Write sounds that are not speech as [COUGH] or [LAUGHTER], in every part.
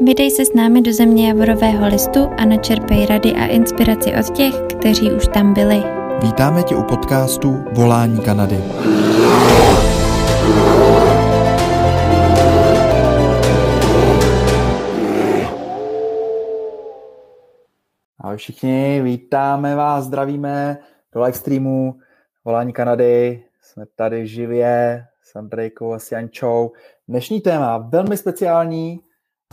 Vydej se s námi do země Javorového listu a načerpej rady a inspiraci od těch, kteří už tam byli. Vítáme tě u podcastu Volání Kanady. Ahoj všichni, vítáme vás, zdravíme do live streamu Volání Kanady. Jsme tady živě s Andrejkou a s Jančou. Dnešní téma velmi speciální,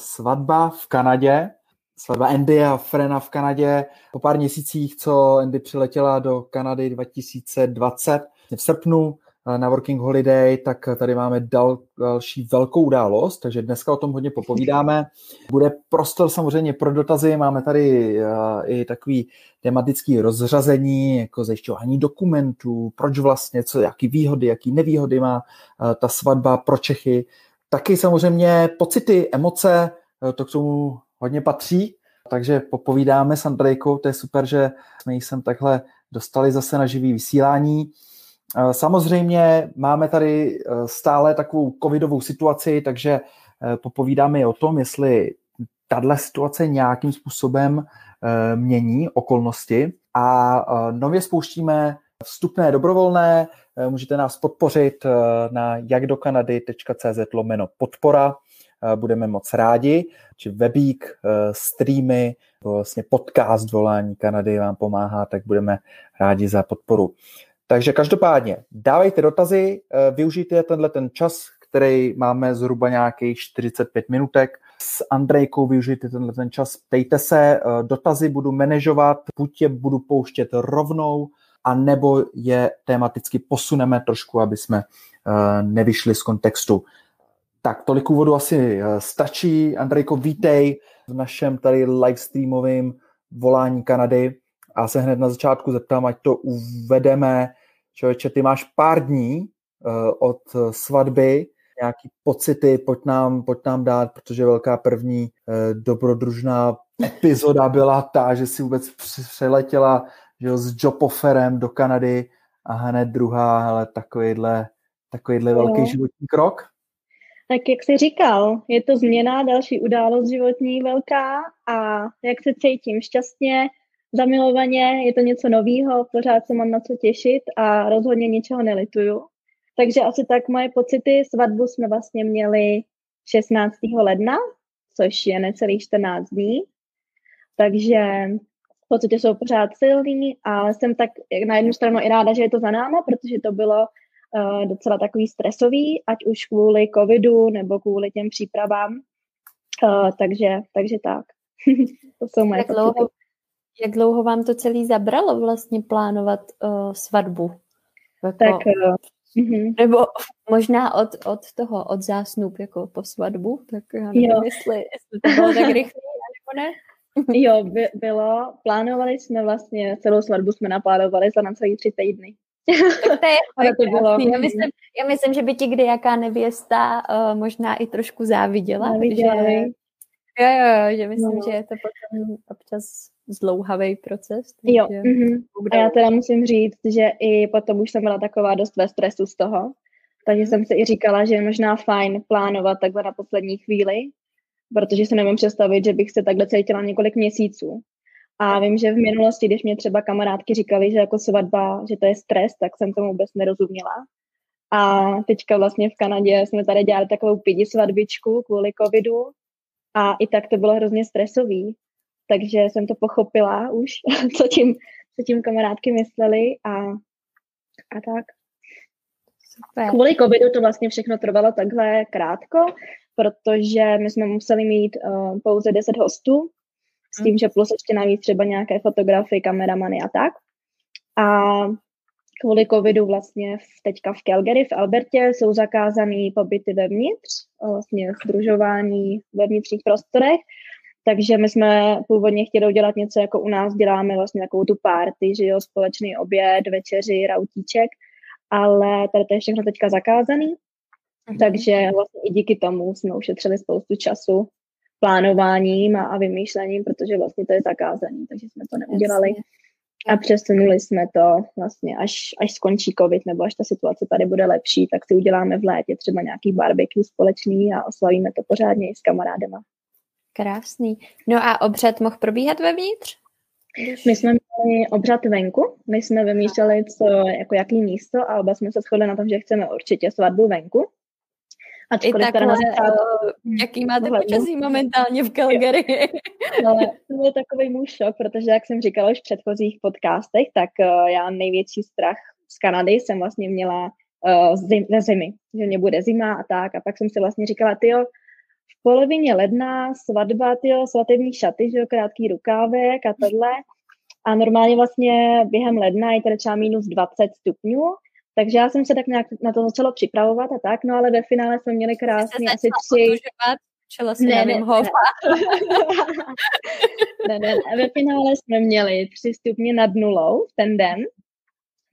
svatba v Kanadě, svatba Andy a Frena v Kanadě. Po pár měsících, co Andy přiletěla do Kanady 2020 v srpnu eh, na Working Holiday, tak tady máme dal, další velkou událost, takže dneska o tom hodně popovídáme. Bude prostor samozřejmě pro dotazy, máme tady uh, i takový tematický rozřazení, jako zajišťování dokumentů, proč vlastně, co, jaký výhody, jaký nevýhody má uh, ta svatba pro Čechy, Taky samozřejmě pocity, emoce, eh, to k tomu hodně patří, takže popovídáme s Andrejkou, to je super, že jsme ji sem takhle dostali zase na živý vysílání. Eh, samozřejmě máme tady eh, stále takovou covidovou situaci, takže popovídáme i o tom, jestli tahle situace nějakým způsobem mění okolnosti a nově spouštíme vstupné dobrovolné, můžete nás podpořit eh, na jakdokanady.cz lomeno podpora. Eh, budeme moc rádi, či webík, streamy, vlastně podcast volání Kanady vám pomáhá, tak budeme rádi za podporu. Takže každopádně dávejte dotazy, využijte tenhle ten čas, který máme zhruba nějakých 45 minutek. S Andrejkou využijte tenhle ten čas, ptejte se, dotazy budu manažovat, buď je budu pouštět rovnou, a nebo je tematicky posuneme trošku, aby jsme eh, nevyšli z kontextu. Tak, tolik úvodu asi eh, stačí. Andrejko, vítej v našem tady livestreamovém volání Kanady a se hned na začátku zeptám, ať to uvedeme. Člověče, ty máš pár dní eh, od svatby, nějaký pocity, pojď nám, pojď nám dát, protože velká první dobrodružná epizoda byla ta, že si vůbec přeletěla že jo, s job do Kanady a hned druhá, ale takovýhle, takovýhle no. velký životní krok? Tak jak jsi říkal, je to změna, další událost životní velká a jak se cítím šťastně, zamilovaně, je to něco novýho, pořád se mám na co těšit a rozhodně ničeho nelituju. Takže asi tak moje pocity, svatbu jsme vlastně měli 16. ledna, což je necelých 14 dní. Takže pocity jsou pořád silný, ale jsem tak na jednu stranu i ráda, že je to za náma, protože to bylo uh, docela takový stresový, ať už kvůli covidu nebo kvůli těm přípravám. Uh, takže, takže tak. [LAUGHS] to jsou moje jak pocity. Dlouho, jak dlouho vám to celý zabralo vlastně plánovat uh, svatbu? Jako, tak, uh. Nebo možná od, od toho, od zásnup jako po svatbu, tak já nevím, jo. jestli, jestli to bylo tak rychle, nebo ne? [LAUGHS] [LAUGHS] Jo, by, bylo. Plánovali jsme vlastně, celou svatbu jsme naplánovali za na celý tři týdny. To je [LAUGHS] to bylo. Já myslím, já myslím, že by ti kdy jaká nevěsta uh, možná i trošku záviděla. Záviděla. Že, jo, jo, jo, že myslím, no. že je to potom občas zdlouhavý proces. Jo, mm-hmm. a já teda musím říct, že i potom už jsem byla taková dost ve stresu z toho, takže jsem si i říkala, že je možná fajn plánovat takhle na poslední chvíli, protože si nemůžu představit, že bych se takhle cítila několik měsíců. A vím, že v minulosti, když mě třeba kamarádky říkali, že jako svatba, že to je stres, tak jsem tomu vůbec nerozuměla. A teďka vlastně v Kanadě jsme tady dělali takovou pidi svatbičku kvůli covidu a i tak to bylo hrozně stresový. Takže jsem to pochopila už, [LAUGHS] co tím, co tím kamarádky mysleli a, a tak. Super. Kvůli covidu to vlastně všechno trvalo takhle krátko, protože my jsme museli mít uh, pouze 10 hostů, s tím, že plus ještě navíc třeba nějaké fotografy, kameramany a tak. A kvůli covidu vlastně v, teďka v Calgary, v Albertě jsou zakázané pobyty vevnitř, vlastně združování ve vnitřních prostorech, takže my jsme původně chtěli udělat něco, jako u nás děláme vlastně takovou tu party, že jo, společný oběd, večeři, rautíček, ale tady to je všechno teďka zakázaný. Takže vlastně i díky tomu jsme ušetřili spoustu času plánováním a, a vymýšlením, protože vlastně to je zakázané, takže jsme to neudělali. A přesunuli jsme to vlastně, až, až skončí covid, nebo až ta situace tady bude lepší, tak si uděláme v létě třeba nějaký barbecue společný a oslavíme to pořádně i s kamarádema. Krásný. No a obřad mohl probíhat vevnitř? Když... My jsme měli obřad venku, my jsme vymýšleli, co, jako jaký místo a oba jsme se shodli na tom, že chceme určitě svatbu venku. Ačkoliv I takhle, na uh, jaký máte pohledu. počasí momentálně v Calgary? Ale to byl takový můj šok, protože jak jsem říkala už v předchozích podcastech, tak uh, já největší strach z Kanady jsem vlastně měla uh, zim, ze zimy, že mě bude zima a tak. A pak jsem si vlastně říkala, tyjo, v polovině ledna svatba, tyjo, svatební šaty, že jo, krátký rukávek a tohle. A normálně vlastně během ledna je tady třeba minus 20 stupňů takže já jsem se tak nějak na to začala připravovat a tak, no ale ve finále jsme měli krásně asi tři... Si ne, ne, ne. [LAUGHS] ne, ne, ne, ve finále jsme měli tři stupně nad nulou v ten den,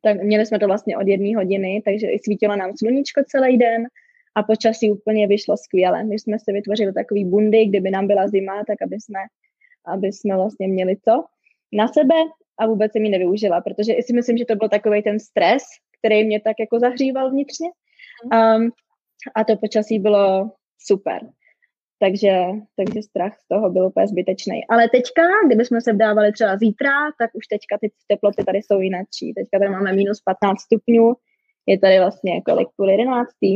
tak měli jsme to vlastně od jedné hodiny, takže svítilo nám sluníčko celý den a počasí úplně vyšlo skvěle. My jsme si vytvořili takový bundy, kdyby nám byla zima, tak aby jsme, aby jsme vlastně měli to na sebe a vůbec jsem ji nevyužila, protože si myslím, že to byl takový ten stres, který mě tak jako zahříval vnitřně. Um, a to počasí bylo super. Takže, takže strach z toho byl úplně zbytečný. Ale teďka, kdybychom se vdávali třeba zítra, tak už teďka ty teploty tady jsou jinakší. Teďka tady máme minus 15 stupňů, je tady vlastně kolik, půl jedenáctý.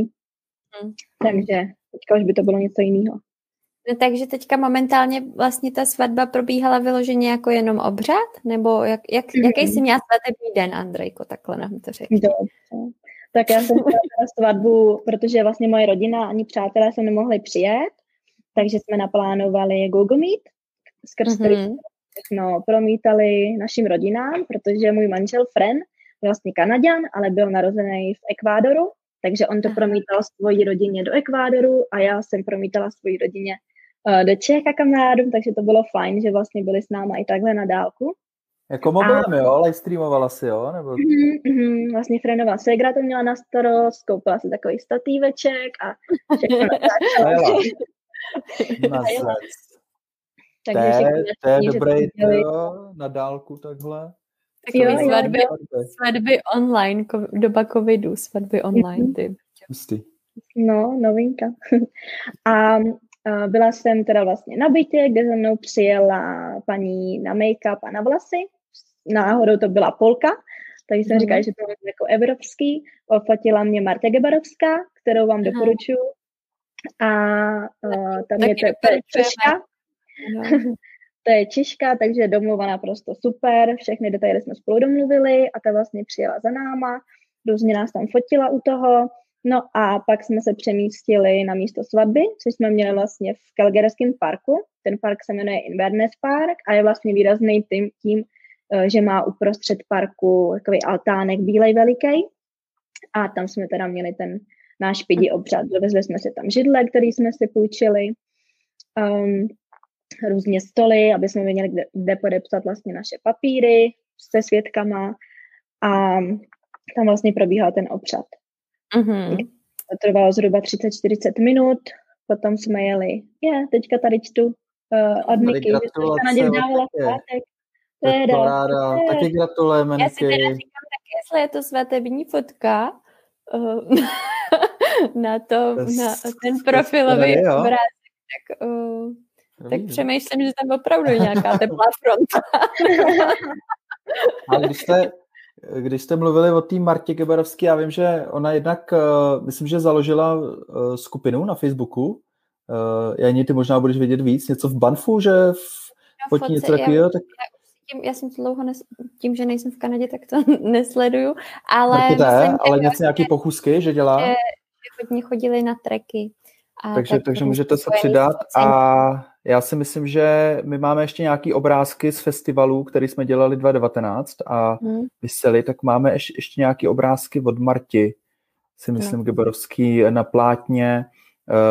Hmm. Takže teďka už by to bylo něco jiného. No, takže teďka momentálně vlastně ta svatba probíhala vyloženě jako jenom obřad? Nebo jak, jak, mm-hmm. jaký jsi měla svatební den, Andrejko, takhle nám to řekni. Tak já jsem měla svatbu, protože vlastně moje rodina ani přátelé se nemohli přijet, takže jsme naplánovali Google Meet, skrz mm-hmm. no, promítali našim rodinám, protože můj manžel Fren je vlastně Kanaděn, ale byl narozený v Ekvádoru, takže on to promítal svoji rodině do Ekvádoru a já jsem promítala svoji rodině do Čech a kamarádům, takže to bylo fajn, že vlastně byli s náma i takhle na dálku. Jako mobilem, a... jo? Live streamovala si, jo? Nebo... Mm, mm, vlastně Frenová segra to měla na starost, koupila si takový statíveček a všechno [LAUGHS] [LAUGHS] Takže to je, to je dobrý jo, na dálku takhle. Takový jo, svatby, jo. svatby online, doba covidu, svatby online. Ty. No, novinka. [LAUGHS] a byla jsem teda vlastně na bytě, kde za mnou přijela paní na make-up a na vlasy. Náhodou to byla Polka, takže jsem mm. říkala, že to je jako evropský. Ofotila mě Marta Gebarovská, kterou vám doporučuji. A uh, tam je to, to je Češka. No. [LAUGHS] to je Češka, takže domluva naprosto super. Všechny detaily jsme spolu domluvili a ta vlastně přijela za náma. Různě nás tam fotila u toho. No a pak jsme se přemístili na místo svatby, což jsme měli vlastně v Calgaryském parku. Ten park se jmenuje Inverness Park a je vlastně výrazný tím, tím eh, že má uprostřed parku takový altánek bílej veliký. A tam jsme teda měli ten náš pidi obřad. Dovezli jsme si tam židle, který jsme si půjčili. Um, různě stoly, aby jsme měli kde, kde podepsat vlastně naše papíry se svědkama a tam vlastně probíhal ten obřad. Mm-hmm. To trvalo zhruba 30-40 minut, potom jsme jeli, je, teďka tady čtu uh, od Niky, že se Kanadě vdávala svátek. Teda, taky gratulujeme, Já si teda říkám taky, jestli je to svatební fotka uh, [LAUGHS] na, to, na ten profilový obrázek, tak, uh, tak přemýšlím, že tam opravdu je nějaká teplá fronta. [LAUGHS] Ale když jste, když jste mluvili o té Martě Geberovské, já vím, že ona jednak, uh, myslím, že založila uh, skupinu na Facebooku. Uh, Janí, ty možná budeš vědět víc, něco v Banfu, že v, fotí něco takového. Tak... Tím, já jsem to dlouho, nes, tím, že nejsem v Kanadě, tak to [LAUGHS] nesleduju, ale... Martě, myslím, ale něco nějaký pochůzky, že dělá? Že, že hodně chodili na treky. A takže, tak takže můžete se přidat a já si myslím, že my máme ještě nějaký obrázky z festivalů, který jsme dělali 2019 a hmm. vyseli, tak máme ještě, ještě nějaký obrázky od Marti, si myslím, no. Geberovský na plátně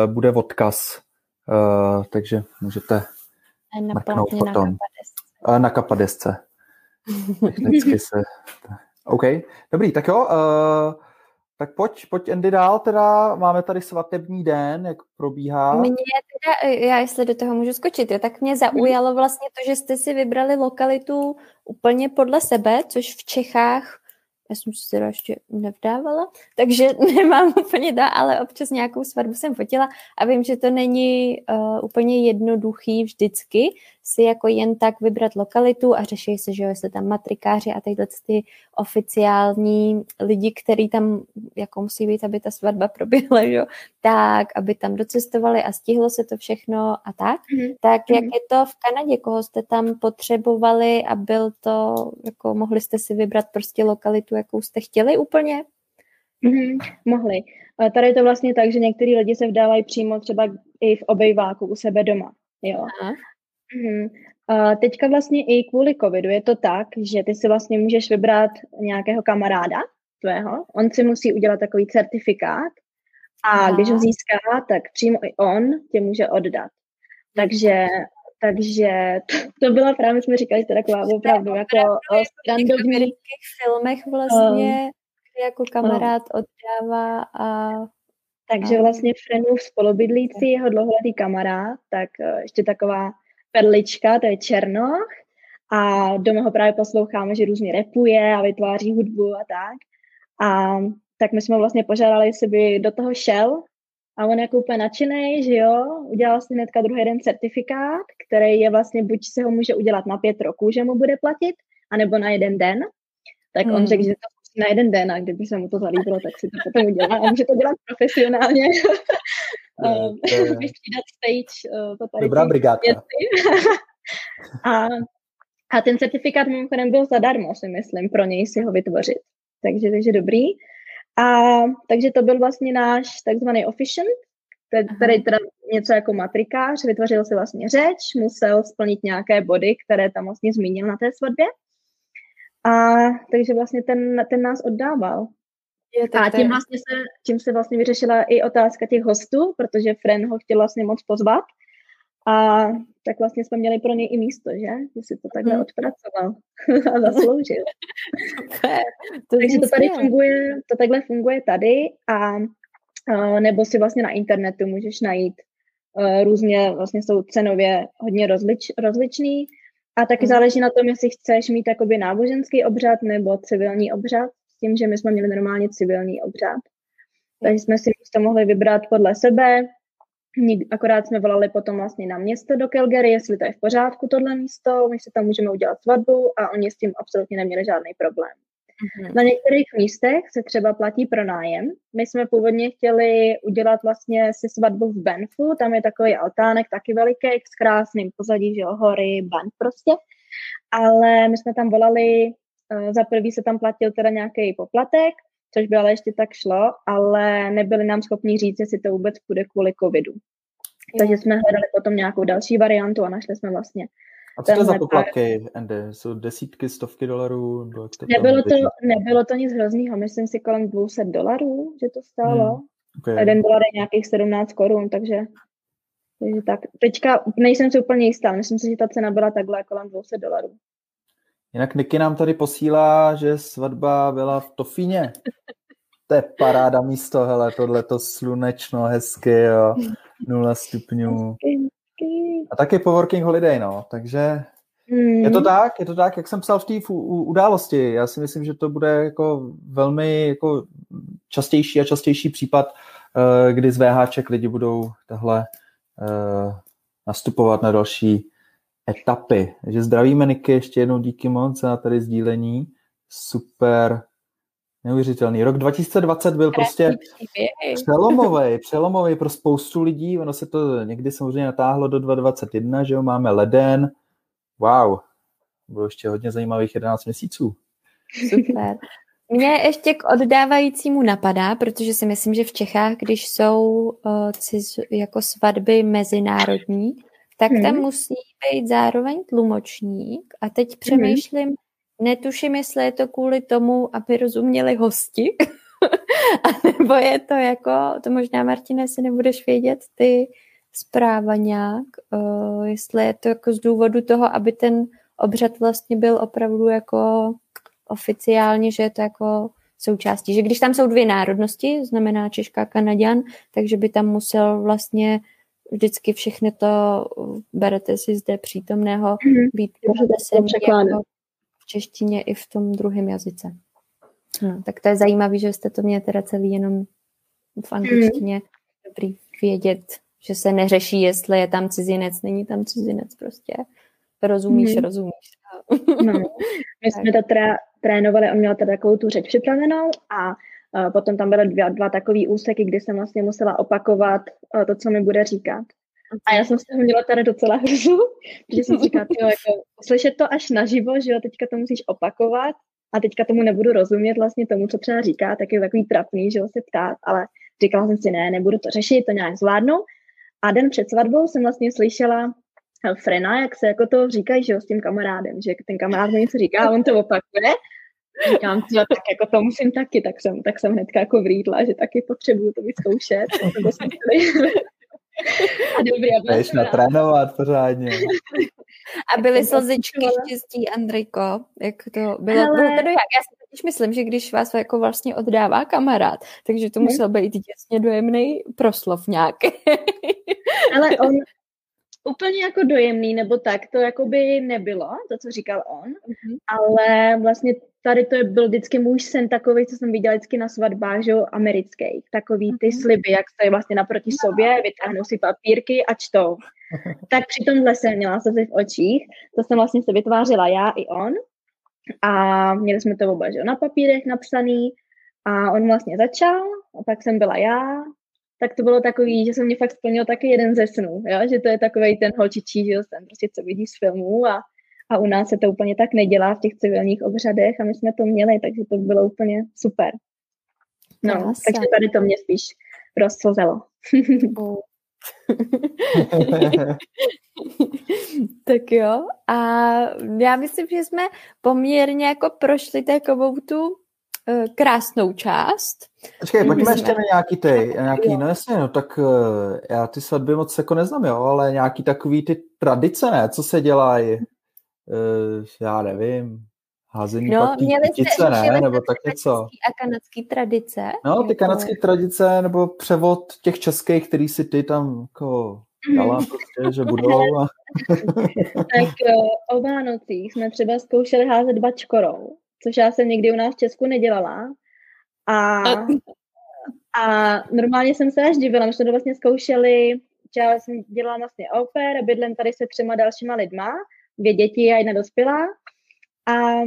uh, bude odkaz, uh, takže můžete na plátně potom. Na kapadesce. Uh, na kapadesce. Technicky se... [LAUGHS] OK, dobrý, tak jo, uh, tak pojď, pojď Andy dál, teda máme tady svatební den, jak probíhá. Mě teda, já jestli do toho můžu skočit, jo, tak mě zaujalo vlastně to, že jste si vybrali lokalitu úplně podle sebe, což v Čechách já jsem se teda ještě nevdávala, takže [LAUGHS] nemám úplně to, ale občas nějakou svatbu jsem fotila a vím, že to není uh, úplně jednoduchý vždycky si jako jen tak vybrat lokalitu a řeší se, že jo, jestli tam matrikáři a tyhle ty oficiální lidi, který tam jako musí být, aby ta svatba [LAUGHS] proběhla, že jo, tak, aby tam docestovali a stihlo se to všechno a tak. Mm-hmm. Tak jak mm-hmm. je to v Kanadě, koho jste tam potřebovali a byl to, jako mohli jste si vybrat prostě lokalitu, jakou jste chtěli úplně? Mm-hmm, mohli. Tady je to vlastně tak, že některý lidi se vdávají přímo třeba i v obejváku u sebe doma. Jo. Mm-hmm. A teďka vlastně i kvůli covidu je to tak, že ty si vlastně můžeš vybrat nějakého kamaráda tvého, on si musí udělat takový certifikát a Aha. když ho získá, tak přímo i on tě může oddat. Takže takže to, to byla právě, jsme říkali, to taková opravdu jako strandovní. V těch filmech vlastně um, jako kamarád um, oddává a... Takže vlastně Frenův spolubydlící, jeho dlouholetý kamarád, tak eh, ještě taková perlička, to je Černoch a doma ho právě posloucháme, že různě repuje a vytváří hudbu a tak. A tak my jsme vlastně požádali, jestli by do toho šel a on jako úplně nadšený, že jo, udělal si hnedka druhý den certifikát, který je vlastně, buď se ho může udělat na pět roků, že mu bude platit, anebo na jeden den. Tak hmm. on řekl, že to na jeden den a kdyby se mu to zalíbilo, tak si to potom udělá a může to dělat profesionálně. [LAUGHS] Vystřídat stage. Uh, to tady Dobrá brigádka. [LAUGHS] a, a ten certifikát mimochodem byl zadarmo, si myslím, pro něj si ho vytvořit. Takže, takže dobrý. A takže to byl vlastně náš takzvaný officiant, který teda něco jako matrikář, vytvořil si vlastně řeč, musel splnit nějaké body, které tam vlastně zmínil na té svatbě. A takže vlastně ten, ten nás oddával. Je, a tím, vlastně se, tím se vlastně vyřešila i otázka těch hostů, protože Fren ho chtěl vlastně moc pozvat. A tak vlastně jsme měli pro něj i místo, že? Že si to takhle hmm. odpracoval [LAUGHS] a zasloužil. to Takže to tady funguje, to takhle funguje tady a uh, nebo si vlastně na internetu můžeš najít uh, různě, vlastně jsou cenově hodně rozlič, rozličný a taky hmm. záleží na tom, jestli chceš mít jakoby náboženský obřad nebo civilní obřad, s tím, že my jsme měli normálně civilní obřad. Takže jsme si to mohli vybrat podle sebe, Akorát jsme volali potom vlastně na město do Calgary, jestli to je v pořádku tohle místo, my si tam můžeme udělat svatbu a oni s tím absolutně neměli žádný problém. Mm-hmm. Na některých místech se třeba platí pro nájem. My jsme původně chtěli udělat vlastně si svatbu v Banfu, tam je takový altánek taky veliký, s krásným pozadí, že jo, hory, Banff prostě. Ale my jsme tam volali, uh, za prvý se tam platil teda nějaký poplatek, což by ale ještě tak šlo, ale nebyli nám schopni říct, jestli to vůbec půjde kvůli covidu. Jo. Takže jsme hledali potom nějakou další variantu a našli jsme vlastně a co to za poplatky, Andy? Jsou desítky, stovky dolarů? To nebylo, to, nebylo to nic hroznýho, myslím si kolem 200 dolarů, že to stálo. Hmm, okay. Jeden dolar je nějakých 17 korun, takže, takže tak. Teďka nejsem si úplně jistá, myslím si, že ta cena byla takhle kolem 200 dolarů. Jinak Niky nám tady posílá, že svatba byla v Tofíně. [LAUGHS] To je paráda místo, hele, tohle to slunečno, hezky, jo, nula stupňů. A taky po working holiday, no, takže je to hmm. tak, je to tak, jak jsem psal v té události. Já si myslím, že to bude jako velmi jako častější a častější případ, eh, kdy z VHček lidi budou tahle eh, nastupovat na další etapy. Takže zdravíme Niky, ještě jednou díky moc za tady sdílení. Super, neuvěřitelný. Rok 2020 byl prostě přelomový, přelomový [LAUGHS] pro spoustu lidí. Ono se to někdy samozřejmě natáhlo do 2021, že jo, máme leden. Wow, bylo ještě hodně zajímavých 11 měsíců. Super. Mě ještě k oddávajícímu napadá, protože si myslím, že v Čechách, když jsou uh, jako svatby mezinárodní, tak tam hmm. musí být zároveň tlumočník. A teď mhm. přemýšlím, hmm. netuším, jestli je to kvůli tomu, aby rozuměli hosti, [LAUGHS] a nebo je to jako, to možná Martine si nebudeš vědět, ty zpráva nějak, uh, jestli je to jako z důvodu toho, aby ten obřad vlastně byl opravdu jako oficiálně, že je to jako součástí. Že když tam jsou dvě národnosti, znamená Češka a Kanaděn, takže by tam musel vlastně vždycky všechny to berete si zde přítomného mm-hmm. být přednesený jako v češtině i v tom druhém jazyce. No, tak to je zajímavé, že jste to měli teda celý jenom v angličtině. Mm. Dobrý vědět, že se neřeší, jestli je tam cizinec, není tam cizinec prostě. Rozumíš, mm. rozumíš. No, my jsme [LAUGHS] to teda trénovali, on měl teda takovou tu řeč připravenou a uh, potom tam byly dva, dva takové úseky, kdy jsem vlastně musela opakovat uh, to, co mi bude říkat. A já jsem z toho měla tady docela hrzu, [LAUGHS] protože jsem říkala, jo, jako, slyšet to až naživo, že jo, teďka to musíš opakovat a teďka tomu nebudu rozumět vlastně tomu, co třeba říká, tak je takový trapný, že jo, se ptát, ale říkala jsem si, ne, nebudu to řešit, to nějak zvládnu. A den před svatbou jsem vlastně slyšela eh, Frena, jak se jako to říkají, že jo, s tím kamarádem, že ten kamarád mi něco říká a on to opakuje. Říkám si, tak jako to musím taky, tak jsem, tak jsem hnedka jako vrýdla, že taky potřebuju to vyzkoušet. A dobrý, a Jdeš natrénovat pořádně. A byly slzičky štěstí, Andrejko? Jak to bylo? Ale... bylo to jak? Já si totiž myslím, že když vás jako vlastně oddává kamarád, takže to hmm. musel být těsně dojemný proslov nějaký. Ale on úplně jako dojemný, nebo tak, to jako by nebylo, to, co říkal on, mm-hmm. ale vlastně tady to byl vždycky můj sen takový, co jsem viděla vždycky na svatbách, že amerických, takový ty mm-hmm. sliby, jak stojí vlastně naproti no. sobě, vytáhnou si papírky a čtou. [LAUGHS] tak při tomhle jsem měla se v očích, to jsem vlastně se vytvářela já i on a měli jsme to oba, že na papírech napsaný a on vlastně začal a pak jsem byla já, tak to bylo takový, že se mě fakt splnil taky jeden ze snů, jo? že to je takový ten holčičí, že jsem prostě co vidí z filmů a a u nás se to úplně tak nedělá v těch civilních obřadech a my jsme to měli, takže to bylo úplně super. No, no takže tady to mě spíš rozslzelo. [LAUGHS] [LAUGHS] tak jo, a já myslím, že jsme poměrně jako prošli takovou tu krásnou část. Počkej, pojďme jsme... ještě na nějaký ty, nějaký, no jasně, no tak uh, já ty svatby moc jako neznám, jo, ale nějaký takový ty tradice, ne, co se dělají uh, já nevím, házení no, měli jste, ne? Nebo tak něco. A kanadské tradice. No, ty jako... kanadské tradice, nebo převod těch českých, který si ty tam jako dala prostě, že budou. A... [LAUGHS] tak o Vánocích jsme třeba zkoušeli házet bačkorou, což já jsem nikdy u nás v Česku nedělala. A, [LAUGHS] a normálně jsem se až divila, my jsme to vlastně zkoušeli, já jsem dělala vlastně oper, bydlem tady se třema dalšíma lidma dvě děti a jedna dospělá. A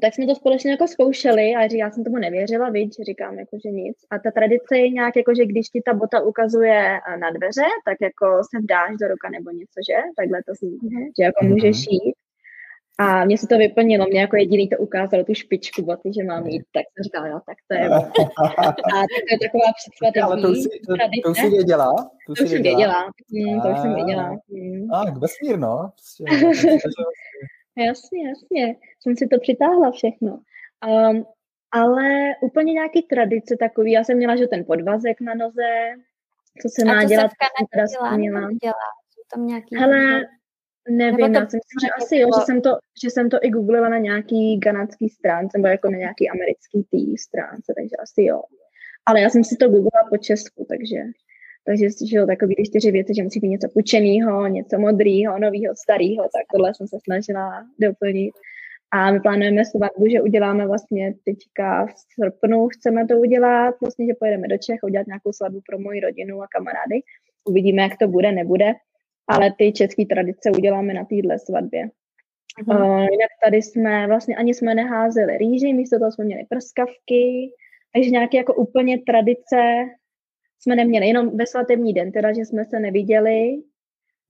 tak jsme to společně jako zkoušeli a já jsem tomu nevěřila, víc, že říkám jako, že nic. A ta tradice je nějak jako, že když ti ta bota ukazuje na dveře, tak jako se vdáš do ruka nebo něco, že? Takhle to zní, mm-hmm. že jako můžeš mhm. jít. A mě se to vyplnilo, mě jako jediný to ukázalo tu špičku boty, že mám jít, tak jsem říkala, jo, tak to je [LAUGHS] A to je taková předsvatební Ale to už si, to, to už si věděla? To, to už jsem věděla, hmm, to už jsem věděla. Hmm. A, vesmír, no. Prostě, [LAUGHS] jasně, jasně, jsem si to přitáhla všechno. Um, ale úplně nějaký tradice takový, já jsem měla, že ten podvazek na noze, co se má dělat. A to se v Kanadě dělá, dělá. Jsou tam nějaký... Hele, Nevím, to, já si myslím, že asi jo, že jsem, to, že jsem to i googlila na nějaký kanadský stránce, nebo jako na nějaký americký tý stránce, takže asi jo. Ale já jsem si to googlila po Česku, takže, takže že jo, takový ty čtyři věci, že musí být něco pučenýho, něco modrýho, novýho, starého, tak tohle jsem se snažila doplnit. A my plánujeme svatbu, že uděláme vlastně teďka v srpnu, chceme to udělat, vlastně, že pojedeme do Čech, udělat nějakou svatbu pro moji rodinu a kamarády. Uvidíme, jak to bude, nebude ale ty české tradice uděláme na téhle svatbě. Uh, jinak tady jsme, vlastně ani jsme neházeli rýži, místo toho jsme měli prskavky, takže nějaké jako úplně tradice jsme neměli, jenom ve svatební den, teda, že jsme se neviděli.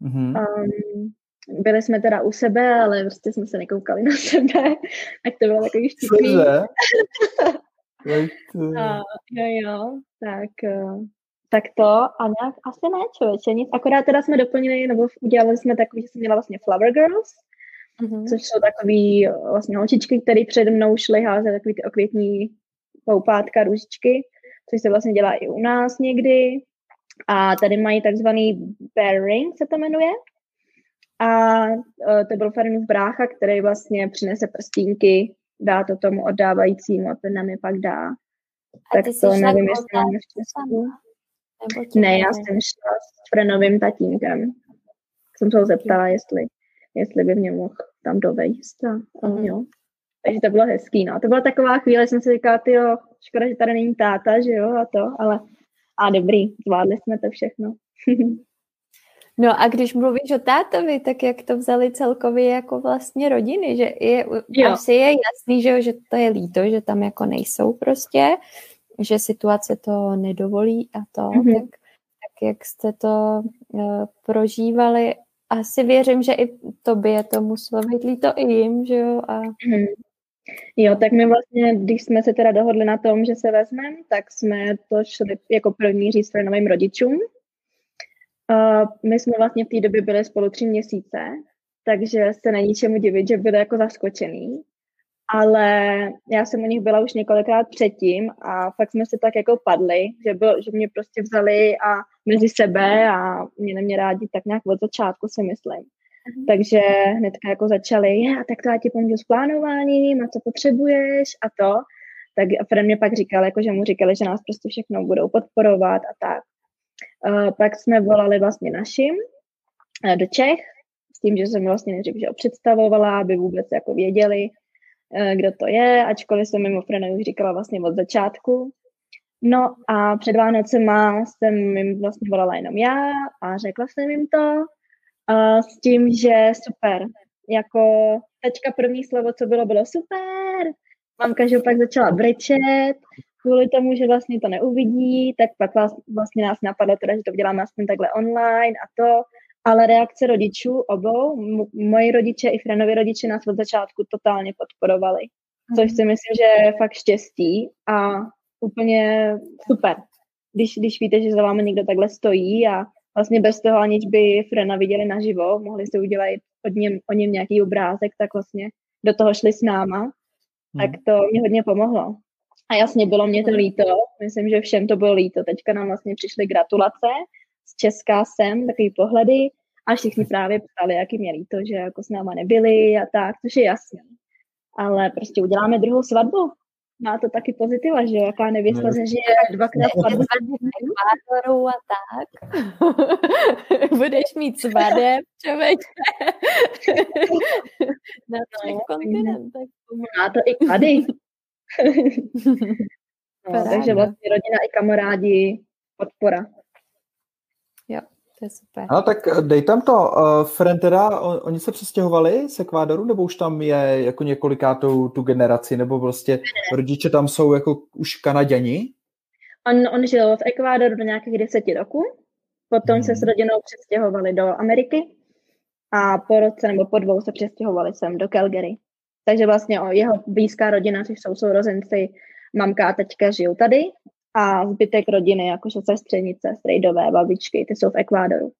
Mm-hmm. Um, byli jsme teda u sebe, ale prostě jsme se nekoukali na sebe, [LAUGHS] tak to bylo takový štěstí. [LAUGHS] uh, jo, jo, tak uh, tak to a nějak asi ne, člověče, nic. Akorát teda jsme doplnili, nebo udělali jsme takový, že jsem měla vlastně Flower Girls, mm-hmm. což jsou takový vlastně holčičky, které přede mnou šly házet takový ty okvětní poupátka, růžičky, což se vlastně dělá i u nás někdy. A tady mají takzvaný bear ring, se to jmenuje. A uh, to byl Ferinův brácha, který vlastně přinese prstínky, dá to tomu oddávajícímu a ten nám je pak dá. A tak to nevím, jestli máme v Česku. Ne, já jsem šla s Frenovým tatínkem. Jsem se ho zeptala, jestli, jestli by mě mohl tam dovejst. A, mm. jo. Takže to bylo hezký, no. To byla taková chvíle, jsem si říkala, jo, škoda, že tady není táta, že jo, a to, ale a dobrý, zvládli jsme to všechno. [LAUGHS] No a když mluvíš o tátovi, tak jak to vzali celkově jako vlastně rodiny, že je, jo. asi je jasný, že, že to je líto, že tam jako nejsou prostě, že situace to nedovolí a to, mm-hmm. tak, tak jak jste to uh, prožívali, asi věřím, že i tobě to muselo být líto i jim, že jo? A... Mm-hmm. Jo, tak my vlastně, když jsme se teda dohodli na tom, že se vezmeme, tak jsme to šli jako první říct novým rodičům, Uh, my jsme vlastně v té době byli spolu tři měsíce, takže se není čemu divit, že byli jako zaskočený. Ale já jsem u nich byla už několikrát předtím a fakt jsme si tak jako padli, že, byl, že mě prostě vzali a mezi sebe a mě nemě rádi tak nějak od začátku si myslím. Mm. Takže hnedka jako začali, a tak to já ti pomůžu s plánováním a co potřebuješ a to. Tak Fred mě pak říkal, jako, že mu říkali, že nás prostě všechno budou podporovat a tak. Uh, pak jsme volali vlastně našim uh, do Čech, s tím, že jsem vlastně nejdřív že představovala, aby vůbec jako věděli, kdo to je, ačkoliv jsem mimo už říkala vlastně od začátku. No a před Vánocema jsem jim vlastně volala jenom já a řekla jsem jim to uh, s tím, že super, jako teďka první slovo, co bylo, bylo super. Mamka, že pak začala brečet, kvůli tomu, že vlastně to neuvidí, tak pak vlastně nás napadlo teda, že to děláme aspoň takhle online a to, ale reakce rodičů obou, moji rodiče i Frenovi rodiče nás od začátku totálně podporovali, což si myslím, že je fakt štěstí a úplně super, když, když víte, že za vámi někdo takhle stojí a vlastně bez toho, aniž by Frena viděli naživo, mohli si udělat od něm, o něm nějaký obrázek, tak vlastně do toho šli s náma, hmm. tak to mě hodně pomohlo. A jasně, bylo mě to líto, myslím, že všem to bylo líto. Teďka nám vlastně přišly gratulace z Česká sem, takový pohledy a všichni právě ptali, jak jim je líto, že jako s náma nebyli a tak, což je jasný. Ale prostě uděláme druhou svatbu. Má to taky pozitiva, že jaká nevěsta no. zažije dvakrát svatbu a tak. [LAUGHS] Budeš mít svadeb, člověk. [LAUGHS] Na třech no, kontinentech. Má to i tady. [LAUGHS] no, takže vlastně rodina i kamarádi, podpora. To je super. No tak dej tam to. Uh, Fren teda, on, oni se přestěhovali z Ekvádoru, nebo už tam je jako několikátou tu generaci, nebo prostě rodiče tam jsou jako už Kanaděni? On, on žil v Ekvádoru do nějakých deseti roků, potom hmm. se s rodinou přestěhovali do Ameriky a po roce nebo po dvou se přestěhovali sem do Calgary. Takže vlastně o jeho blízká rodina, což jsou sourozenci, mamka a teďka žijou tady a zbytek rodiny, jakože sestřenice, strejdové, babičky, ty jsou v Ekvádoru.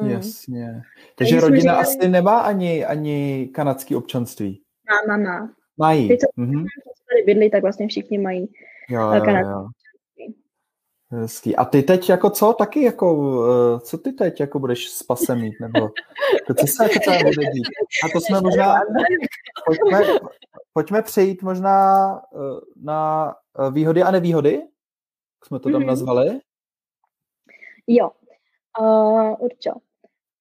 Mm. Jasně. Takže rodina říkali, asi nemá ani, ani kanadské občanství. Má, má, má. Mají. Ty, co mm-hmm. tady bydlí, tak vlastně všichni mají jo, jo, jo. Hezký. A ty teď jako co? Taky jako, uh, co ty teď jako budeš s pasem mít? Nebo to, co se jako celé bude dít? A to jsme možná, pojďme, pojďme přejít možná uh, na výhody a nevýhody? Jak jsme to tam mm-hmm. nazvali? Jo, uh, určitě.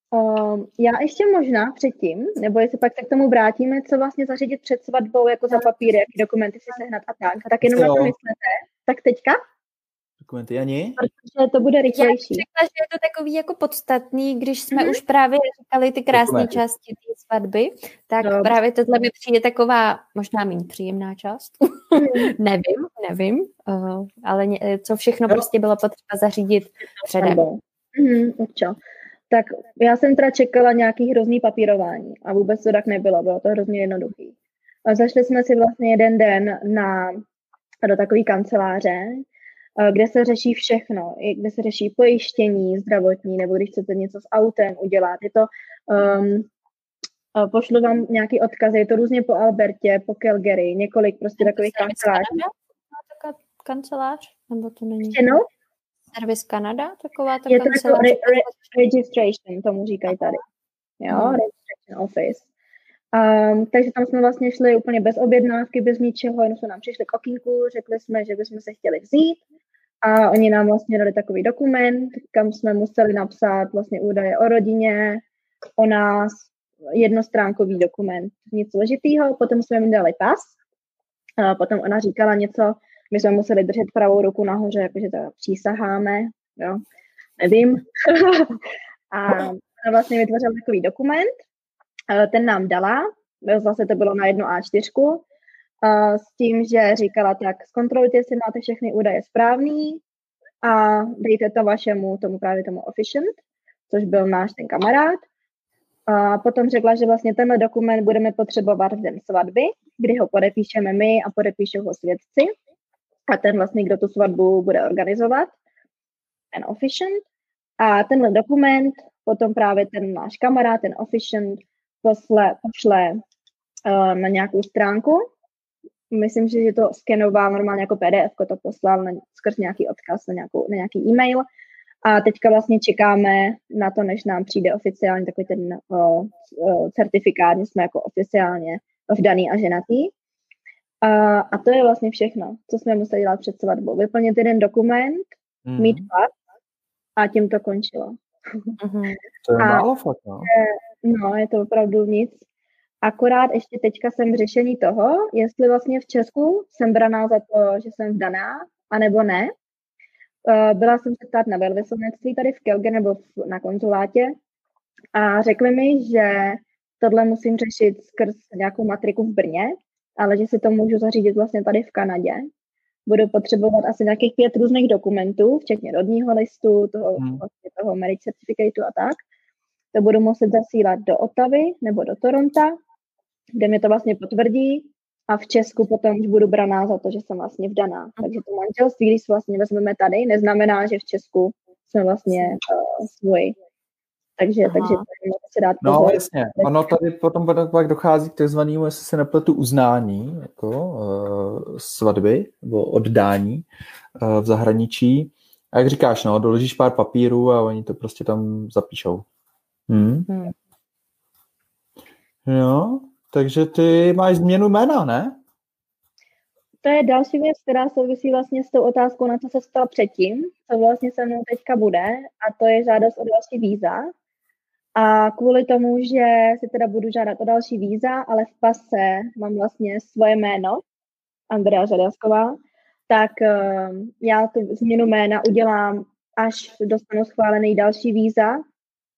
Uh, já ještě možná předtím, nebo jestli pak se k tomu vrátíme, co vlastně zařídit před svatbou, jako za papíry, jaký dokumenty si sehnat a tak. Tak jenom na to myslete. Tak teďka? Dokumenty. Ani? Protože to bude rychlejší. Já řekla, že je to takový jako podstatný, když jsme mm-hmm. už právě říkali ty krásné části té svatby, tak no. právě tohle mi přijde taková možná méně příjemná část. Mm. [LAUGHS] nevím, nevím, uh, ale ně, co všechno no. prostě bylo potřeba zařídit předem. Mm, Tak já jsem teda čekala nějaký hrozný papírování a vůbec to tak nebylo, bylo to hrozně jednoduchý. A zašli jsme si vlastně jeden den na, do takové kanceláře, kde se řeší všechno, kde se řeší pojištění zdravotní, nebo když chcete něco s autem udělat. Je to, um, pošlu vám nějaký odkazy, je to různě po Albertě, po Calgary, několik prostě takových kanceláří. Kancelář? Nebo to není? No? Service Canada, taková ta Je to jako re, re, registration, tomu říkají tady. Jo, hmm. registration office. Um, takže tam jsme vlastně šli úplně bez objednávky, bez ničeho, jenom jsme nám přišli k okýnku, řekli jsme, že bychom se chtěli vzít a oni nám vlastně dali takový dokument, kam jsme museli napsat vlastně údaje o rodině, o nás, jednostránkový dokument, nic složitýho, potom jsme mi dali pas, a potom ona říkala něco, my jsme museli držet pravou ruku nahoře, jakože to přísaháme, jo, nevím. [LAUGHS] a ona vlastně vytvořila takový dokument, ten nám dala, zase to bylo na jednu A4, s tím, že říkala, tak zkontrolujte, jestli máte všechny údaje správný a dejte to vašemu, tomu právě tomu officient, což byl náš ten kamarád. A potom řekla, že vlastně tenhle dokument budeme potřebovat v den svatby, kdy ho podepíšeme my a podepíšou ho svědci. A ten vlastně, kdo tu svatbu bude organizovat, ten officiant. A tenhle dokument potom právě ten náš kamarád, ten officiant, posle, pošle uh, na nějakou stránku. Myslím, že to skenoval normálně jako PDF, to poslal na, skrz nějaký odkaz na, nějakou, na nějaký e-mail. A teďka vlastně čekáme na to, než nám přijde oficiálně takový ten uh, uh, certifikát, že jsme jako oficiálně vdaný a ženatý. A, a to je vlastně všechno, co jsme museli dělat před svatbou. Vyplnit jeden dokument, mm. mít pas a tím to končilo. Mm-hmm. To je a, málo fakt, no. No, je to opravdu nic. Akorát ještě teďka jsem v řešení toho, jestli vlastně v Česku jsem braná za to, že jsem vdaná, anebo ne. Eh, byla jsem se ptát na velvyslanectví tady v Kelge nebo na konzulátě a řekli mi, že tohle musím řešit skrz nějakou matriku v Brně, ale že si to můžu zařídit vlastně tady v Kanadě. Budu potřebovat asi nějakých pět různých dokumentů, včetně rodního listu, toho, hmm. vlastně toho marriage certificateu a tak. To budu muset zasílat do Otavy nebo do Toronta, kde mi to vlastně potvrdí a v Česku potom už budu braná za to, že jsem vlastně vdaná. Takže to manželství, když vlastně vezmeme tady, neznamená, že v Česku jsme vlastně uh, svůj. Takže, Aha. takže se dát No jasně, ono tady potom pak dochází k takzvanému, jestli se nepletu, uznání jako uh, svatby nebo oddání uh, v zahraničí. A jak říkáš, no, doložíš pár papírů a oni to prostě tam zapíšou. Hmm. Hmm. Jo, takže ty máš změnu jména, ne? To je další věc, která souvisí vlastně s tou otázkou, na co se stalo předtím, co vlastně se mnou teďka bude, a to je žádost o další víza. A kvůli tomu, že si teda budu žádat o další víza, ale v pase mám vlastně svoje jméno, Andrea Žadasková, tak uh, já tu změnu jména udělám, až dostanu schválený další víza,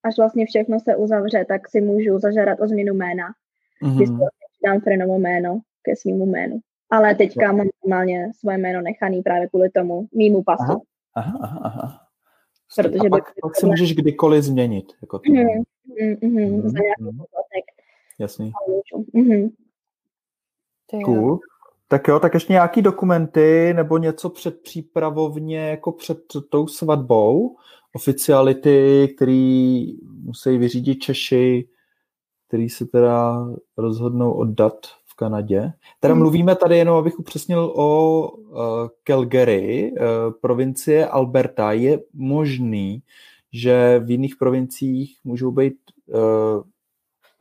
až vlastně všechno se uzavře, tak si můžu zažádat o změnu jména mm-hmm. když dám Frenovo jméno ke svýmu jménu. Ale teďka mám normálně svoje jméno nechaný právě kvůli tomu mýmu pasu. Aha, aha, aha. Protože a pak, pak si můžeš kdykoliv změnit. Jako to. Mm, mm, mm, mm, za nějaký mm. poplatek. Jasný. Mm-hmm. Cool. Tak jo, tak ještě nějaký dokumenty nebo něco před přípravovně, jako před tou svatbou, oficiality, který musí vyřídit Češi, který se teda rozhodnou oddat v Kanadě. Teda hmm. mluvíme tady jenom, abych upřesnil o uh, Calgary, uh, provincie Alberta. Je možný, že v jiných provinciích můžou být uh,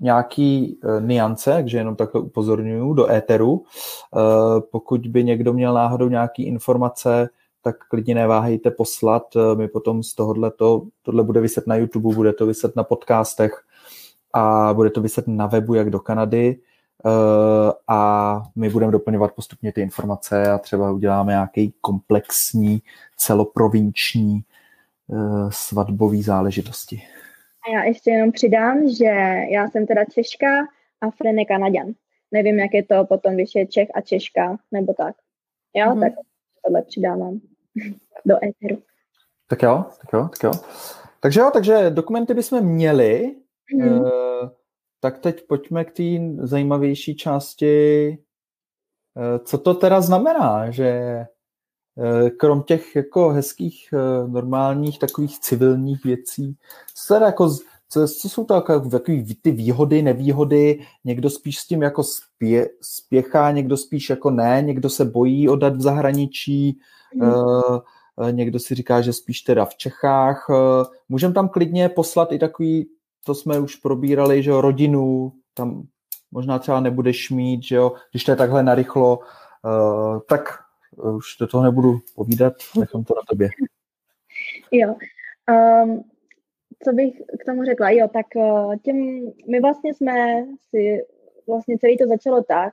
nějaký uh, niance, takže jenom takhle upozorňuju do éteru. Uh, pokud by někdo měl náhodou nějaký informace, tak klidně neváhejte poslat. My potom z tohohle to, tohle bude vyset na YouTube, bude to vyset na podcastech, a bude to vyset na webu jak do Kanady eh, a my budeme doplňovat postupně ty informace a třeba uděláme nějaký komplexní celoprovinční eh, svatbový záležitosti. A já ještě jenom přidám, že já jsem teda Češka a Fren je Kanaděn. Nevím, jak je to potom, když je Čech a Češka, nebo tak. Jo, mm-hmm. tak tohle přidávám do éteru. Tak jo, tak jo, tak jo. Takže jo, takže dokumenty bychom měli, Mm. tak teď pojďme k té zajímavější části. Eh, co to teda znamená, že eh, krom těch jako hezkých, normálních, takových civilních věcí, co, teda jako, co, co jsou to jako, takový ty výhody, nevýhody, někdo spíš s tím jako spě, spěchá, někdo spíš jako ne, někdo se bojí odat v zahraničí. Někdo si říká, že spíš teda v Čechách. Můžeme tam klidně poslat i takový to jsme už probírali, že jo, rodinu, tam možná třeba nebudeš mít, že jo, když to je takhle narychlo, tak už do toho nebudu povídat, nechám to na tobě. Jo. Um, co bych k tomu řekla? Jo, tak těm, my vlastně jsme si, vlastně celý to začalo tak,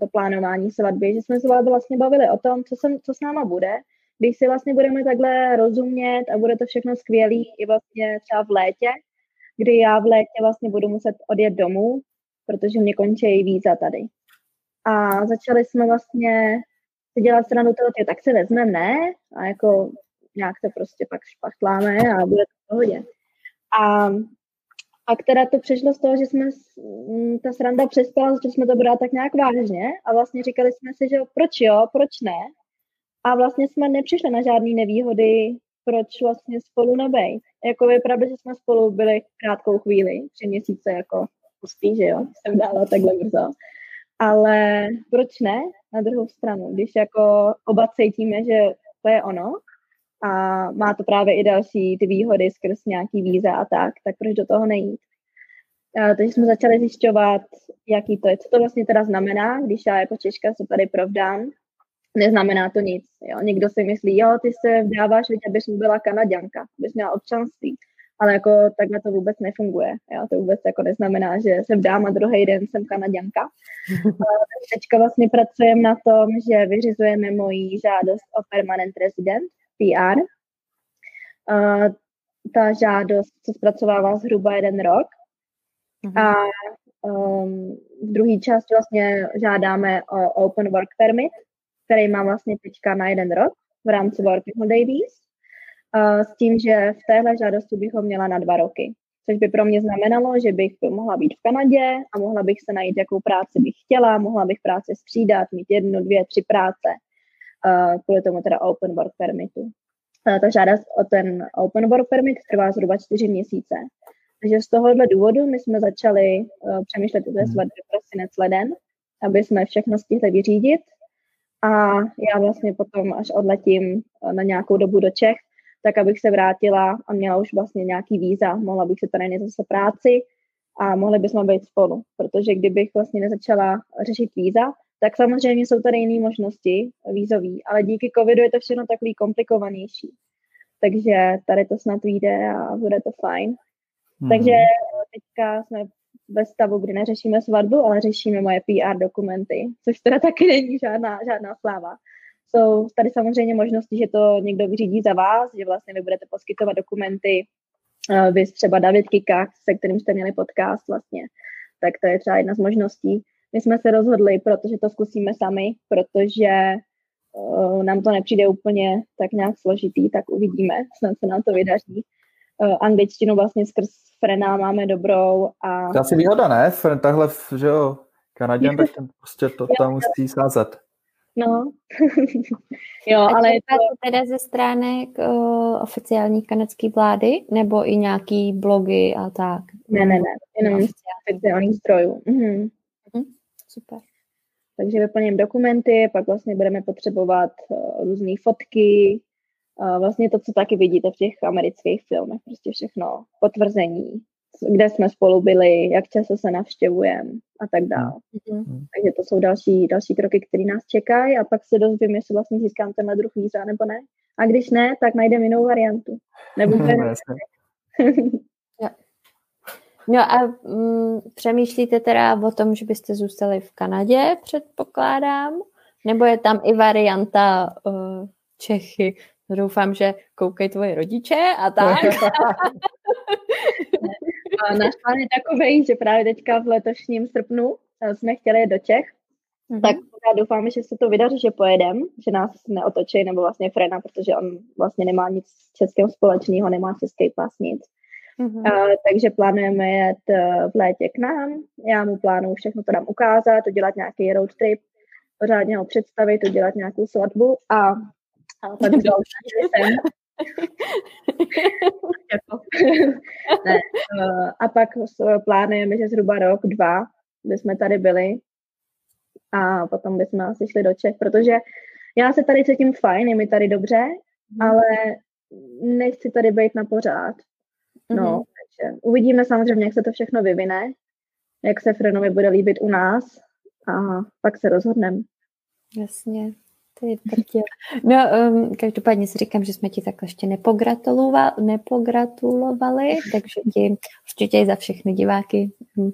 to plánování svatby, že jsme se vlastně bavili o tom, co, sem, co s náma bude, když si vlastně budeme takhle rozumět a bude to všechno skvělý i vlastně třeba v létě, kdy já v létě vlastně budu muset odjet domů, protože mě končí víza tady. A začali jsme vlastně si dělat stranu toho, tak se vezmeme, ne? A jako nějak to prostě pak špachtláme a bude to v pohodě. A a která to přešlo z toho, že jsme, ta sranda přestala, že jsme to brát tak nějak vážně a vlastně říkali jsme si, že proč jo, proč ne. A vlastně jsme nepřišli na žádné nevýhody, proč vlastně spolu nebej. Jako je pravda, že jsme spolu byli krátkou chvíli, tři měsíce jako pustý, že jo, jsem dala takhle brzo. Ale proč ne na druhou stranu, když jako oba cítíme, že to je ono a má to právě i další ty výhody skrz nějaký víza a tak, tak proč do toho nejít? A, takže jsme začali zjišťovat, jaký to je, co to vlastně teda znamená, když já jako Češka se tady provdám, neznamená to nic. Jo. Někdo si myslí, jo, ty se vdáváš, víte, abys byla Kanaděnka, abys měla občanství ale jako takhle to vůbec nefunguje. Jo? To vůbec jako neznamená, že se vdám a druhý den jsem kanaděnka. Teďka vlastně pracujeme na tom, že vyřizujeme moji žádost o permanent resident, PR. Uh, ta žádost se zpracovává zhruba jeden rok. Mm-hmm. A um, v druhé části vlastně žádáme o Open Work Permit, který mám vlastně teďka na jeden rok v rámci Working Holiday Visa s tím, že v téhle žádosti bych ho měla na dva roky. Což by pro mě znamenalo, že bych mohla být v Kanadě a mohla bych se najít, jakou práci bych chtěla, mohla bych práce střídat, mít jednu, dvě, tři práce, kvůli tomu teda Open Work Permitu. Ta žádost o ten Open Work Permit trvá zhruba čtyři měsíce. Takže z tohohle důvodu my jsme začali uh, přemýšlet, že je prosinec leden, aby jsme všechno stihli vyřídit. A já vlastně potom, až odletím na nějakou dobu do Čech, tak abych se vrátila a měla už vlastně nějaký víza, mohla bych se tady zase práci a mohli bychom být spolu, protože kdybych vlastně nezačala řešit víza, tak samozřejmě jsou tady jiné možnosti vízový, ale díky covidu je to všechno takový komplikovanější. Takže tady to snad vyjde a bude to fajn. Hmm. Takže teďka jsme ve stavu, kdy neřešíme svatbu, ale řešíme moje PR dokumenty, což teda taky není žádná, žádná sláva jsou tady samozřejmě možnosti, že to někdo vyřídí za vás, že vlastně vy budete poskytovat dokumenty, uh, vy třeba David Kikák, se kterým jste měli podcast vlastně, tak to je třeba jedna z možností. My jsme se rozhodli, protože to zkusíme sami, protože uh, nám to nepřijde úplně tak nějak složitý, tak uvidíme, snad se nám to vydaří. Uh, angličtinu vlastně skrz Frena máme dobrou. A... To asi výhoda, ne? Fren, tahle, že jo, Kanaděn, tak ten prostě to tam musí sázet. No. [LAUGHS] jo, a ale... To... teda ze stránek uh, oficiální kanadské vlády, nebo i nějaký blogy a tak? Ne, ne, ne, jenom z oficiálních zdrojů. Mhm. Super. Takže vyplním dokumenty, pak vlastně budeme potřebovat uh, různé fotky, uh, vlastně to, co taky vidíte v těch amerických filmech, prostě všechno, potvrzení, kde jsme spolu byli, jak často se navštěvujeme a tak dále. Mm-hmm. Takže to jsou další, další kroky, které nás čekají a pak se dozvím, jestli vlastně získám tenhle druh víza nebo ne. A když ne, tak najdeme jinou variantu. Nebo [LAUGHS] [LAUGHS] No a mm, přemýšlíte teda o tom, že byste zůstali v Kanadě, předpokládám? Nebo je tam i varianta uh, Čechy? Doufám, že koukají tvoje rodiče a tak. [LAUGHS] A náš plán je takový, že právě teďka v letošním srpnu eh, jsme chtěli do Čech, mm-hmm. tak já doufáme, že se to vydaří, že pojedem, že nás neotočí, nebo vlastně Frena, protože on vlastně nemá nic českého společného, nemá český pas, nic. Mm-hmm. Uh, takže plánujeme jet uh, v létě k nám. Já mu plánuju všechno to dám ukázat, udělat nějaký road trip, pořádně ho představit, udělat nějakou svatbu a, a pak [LAUGHS] jsem. [LAUGHS] ne. Eh, a pak plánujeme, že zhruba rok, dva bychom tady byli a potom bychom asi šli do Čech, protože já se tady cítím fajn, je mi tady dobře, mm. ale nechci tady být na pořád. No, mm. takže uvidíme samozřejmě, jak se to všechno vyvine, jak se Frenovi bude líbit u nás a pak se rozhodneme. Jasně. Ty No, um, každopádně si říkám, že jsme ti takhle ještě nepogratulovali, nepogratulovali takže ti určitě za všechny diváky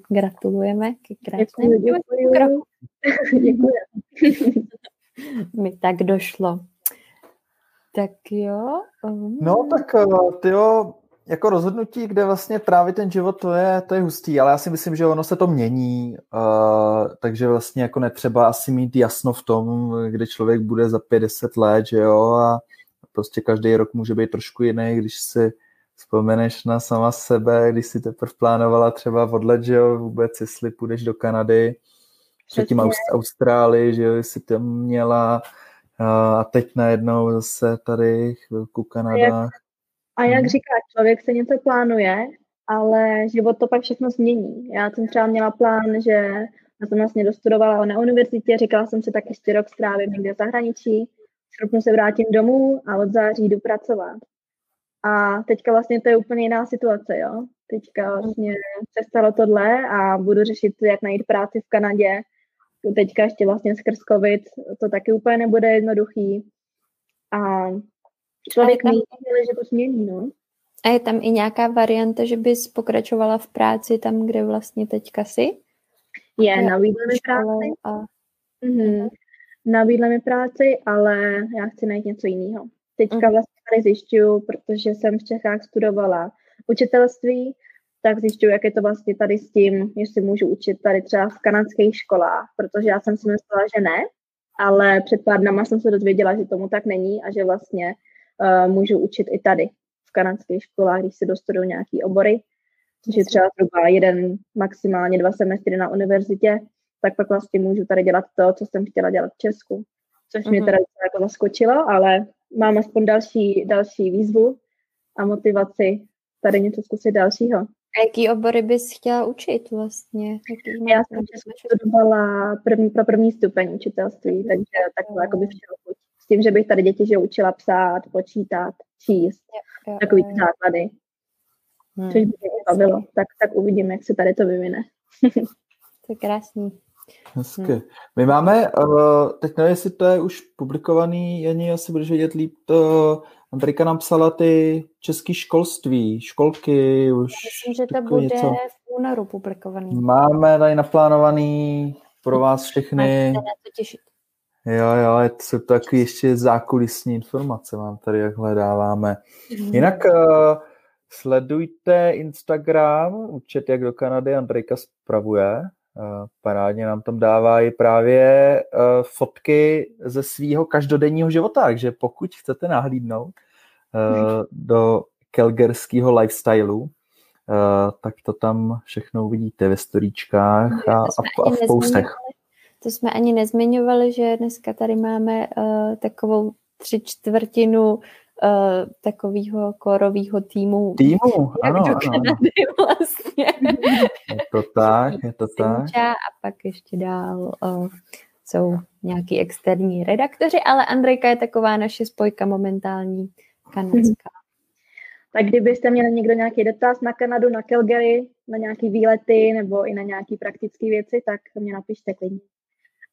gratulujeme ke krásnému kroku. [LAUGHS] [LAUGHS] Mi tak došlo. Tak jo. Um. No tak eh, ty jo, jako rozhodnutí, kde vlastně trávit ten život, to je, to je hustý, ale já si myslím, že ono se to mění, uh, takže vlastně jako netřeba asi mít jasno v tom, kde člověk bude za 50 let, že jo, a prostě každý rok může být trošku jiný, když si vzpomeneš na sama sebe, když si teprve plánovala třeba odlet, že jo, vůbec, jestli půjdeš do Kanady, předtím Aust- Austrálii, že jo, jestli tam měla, uh, a teď najednou zase tady chvilku Kanada. A jak hmm. říká člověk se něco plánuje, ale život to pak všechno změní. Já jsem třeba měla plán, že já jsem vlastně dostudovala na univerzitě, říkala jsem si tak ještě rok strávím někde v zahraničí, srpnu se vrátím domů a od září jdu pracovat. A teďka vlastně to je úplně jiná situace, jo. Teďka vlastně se stalo tohle a budu řešit, jak najít práci v Kanadě. Teďka ještě vlastně skrz covid, to taky úplně nebude jednoduchý. A Člověk tam, neví, že to změní, no. A je tam i nějaká varianta, že bys pokračovala v práci tam, kde vlastně teďka jsi? Je, nabídli mi práci. A... Mm-hmm. Nabídli mi práci, ale já chci najít něco jiného. Teďka mm. vlastně tady zjišťuju, protože jsem v Čechách studovala učitelství, tak zjišťuju, jak je to vlastně tady s tím, jestli můžu učit tady třeba v kanadských školách, protože já jsem si myslela, že ne, ale před pár dnama jsem se dozvěděla, že tomu tak není a že vlastně uh, můžu učit i tady v kanadských školách, když se dostanu nějaký obory, což je třeba zhruba jeden, maximálně dva semestry na univerzitě, tak pak vlastně můžu tady dělat to, co jsem chtěla dělat v Česku. Což mě mhm. teda jako zaskočilo, ale mám aspoň další, další výzvu a motivaci tady něco zkusit dalšího. A jaký obory bys chtěla učit vlastně? Jaký Já jsem studovala první, pro první stupeň učitelství, takže takhle jako by všeho s tím, že bych tady děti že učila psát, počítat, číst, jo, jo, takový jo. základy. Hmm. Což by mě bavilo. Tak, tak uvidíme, jak se tady to vyvine. [LAUGHS] to je krásný. Hezky. Hmm. My máme, uh, teď nevím, jestli to je už publikovaný, Jani, asi budeš vědět líp, to Andrika nám psala ty český školství, školky už. Myslím, že to bude něco. v únoru publikovaný. Máme tady naplánovaný pro vás všechny. Máte to těšit. Jo, jo, to jsou taky ještě zákulisní informace, vám tady, jak hledáváme. Mm. Jinak uh, sledujte Instagram, účet jak do Kanady Andrejka spravuje. Uh, parádně nám tam dává i právě uh, fotky ze svého každodenního života, takže pokud chcete nahlídnout uh, do kelgerského lifestylu, uh, tak to tam všechno uvidíte ve storíčkách a, a, a v postech. To jsme ani nezmiňovali, že dneska tady máme uh, takovou tři čtvrtinu uh, takového korového týmu. Týmu, ano, ano. vlastně. Je to tak, je to tak. A pak ještě dál uh, jsou nějaký externí redaktoři, ale Andrejka je taková naše spojka momentální kanadská. [LAUGHS] Tak kdybyste měli někdo nějaký dotaz na Kanadu, na Calgary, na nějaké výlety nebo i na nějaké praktické věci, tak mě napište klidně.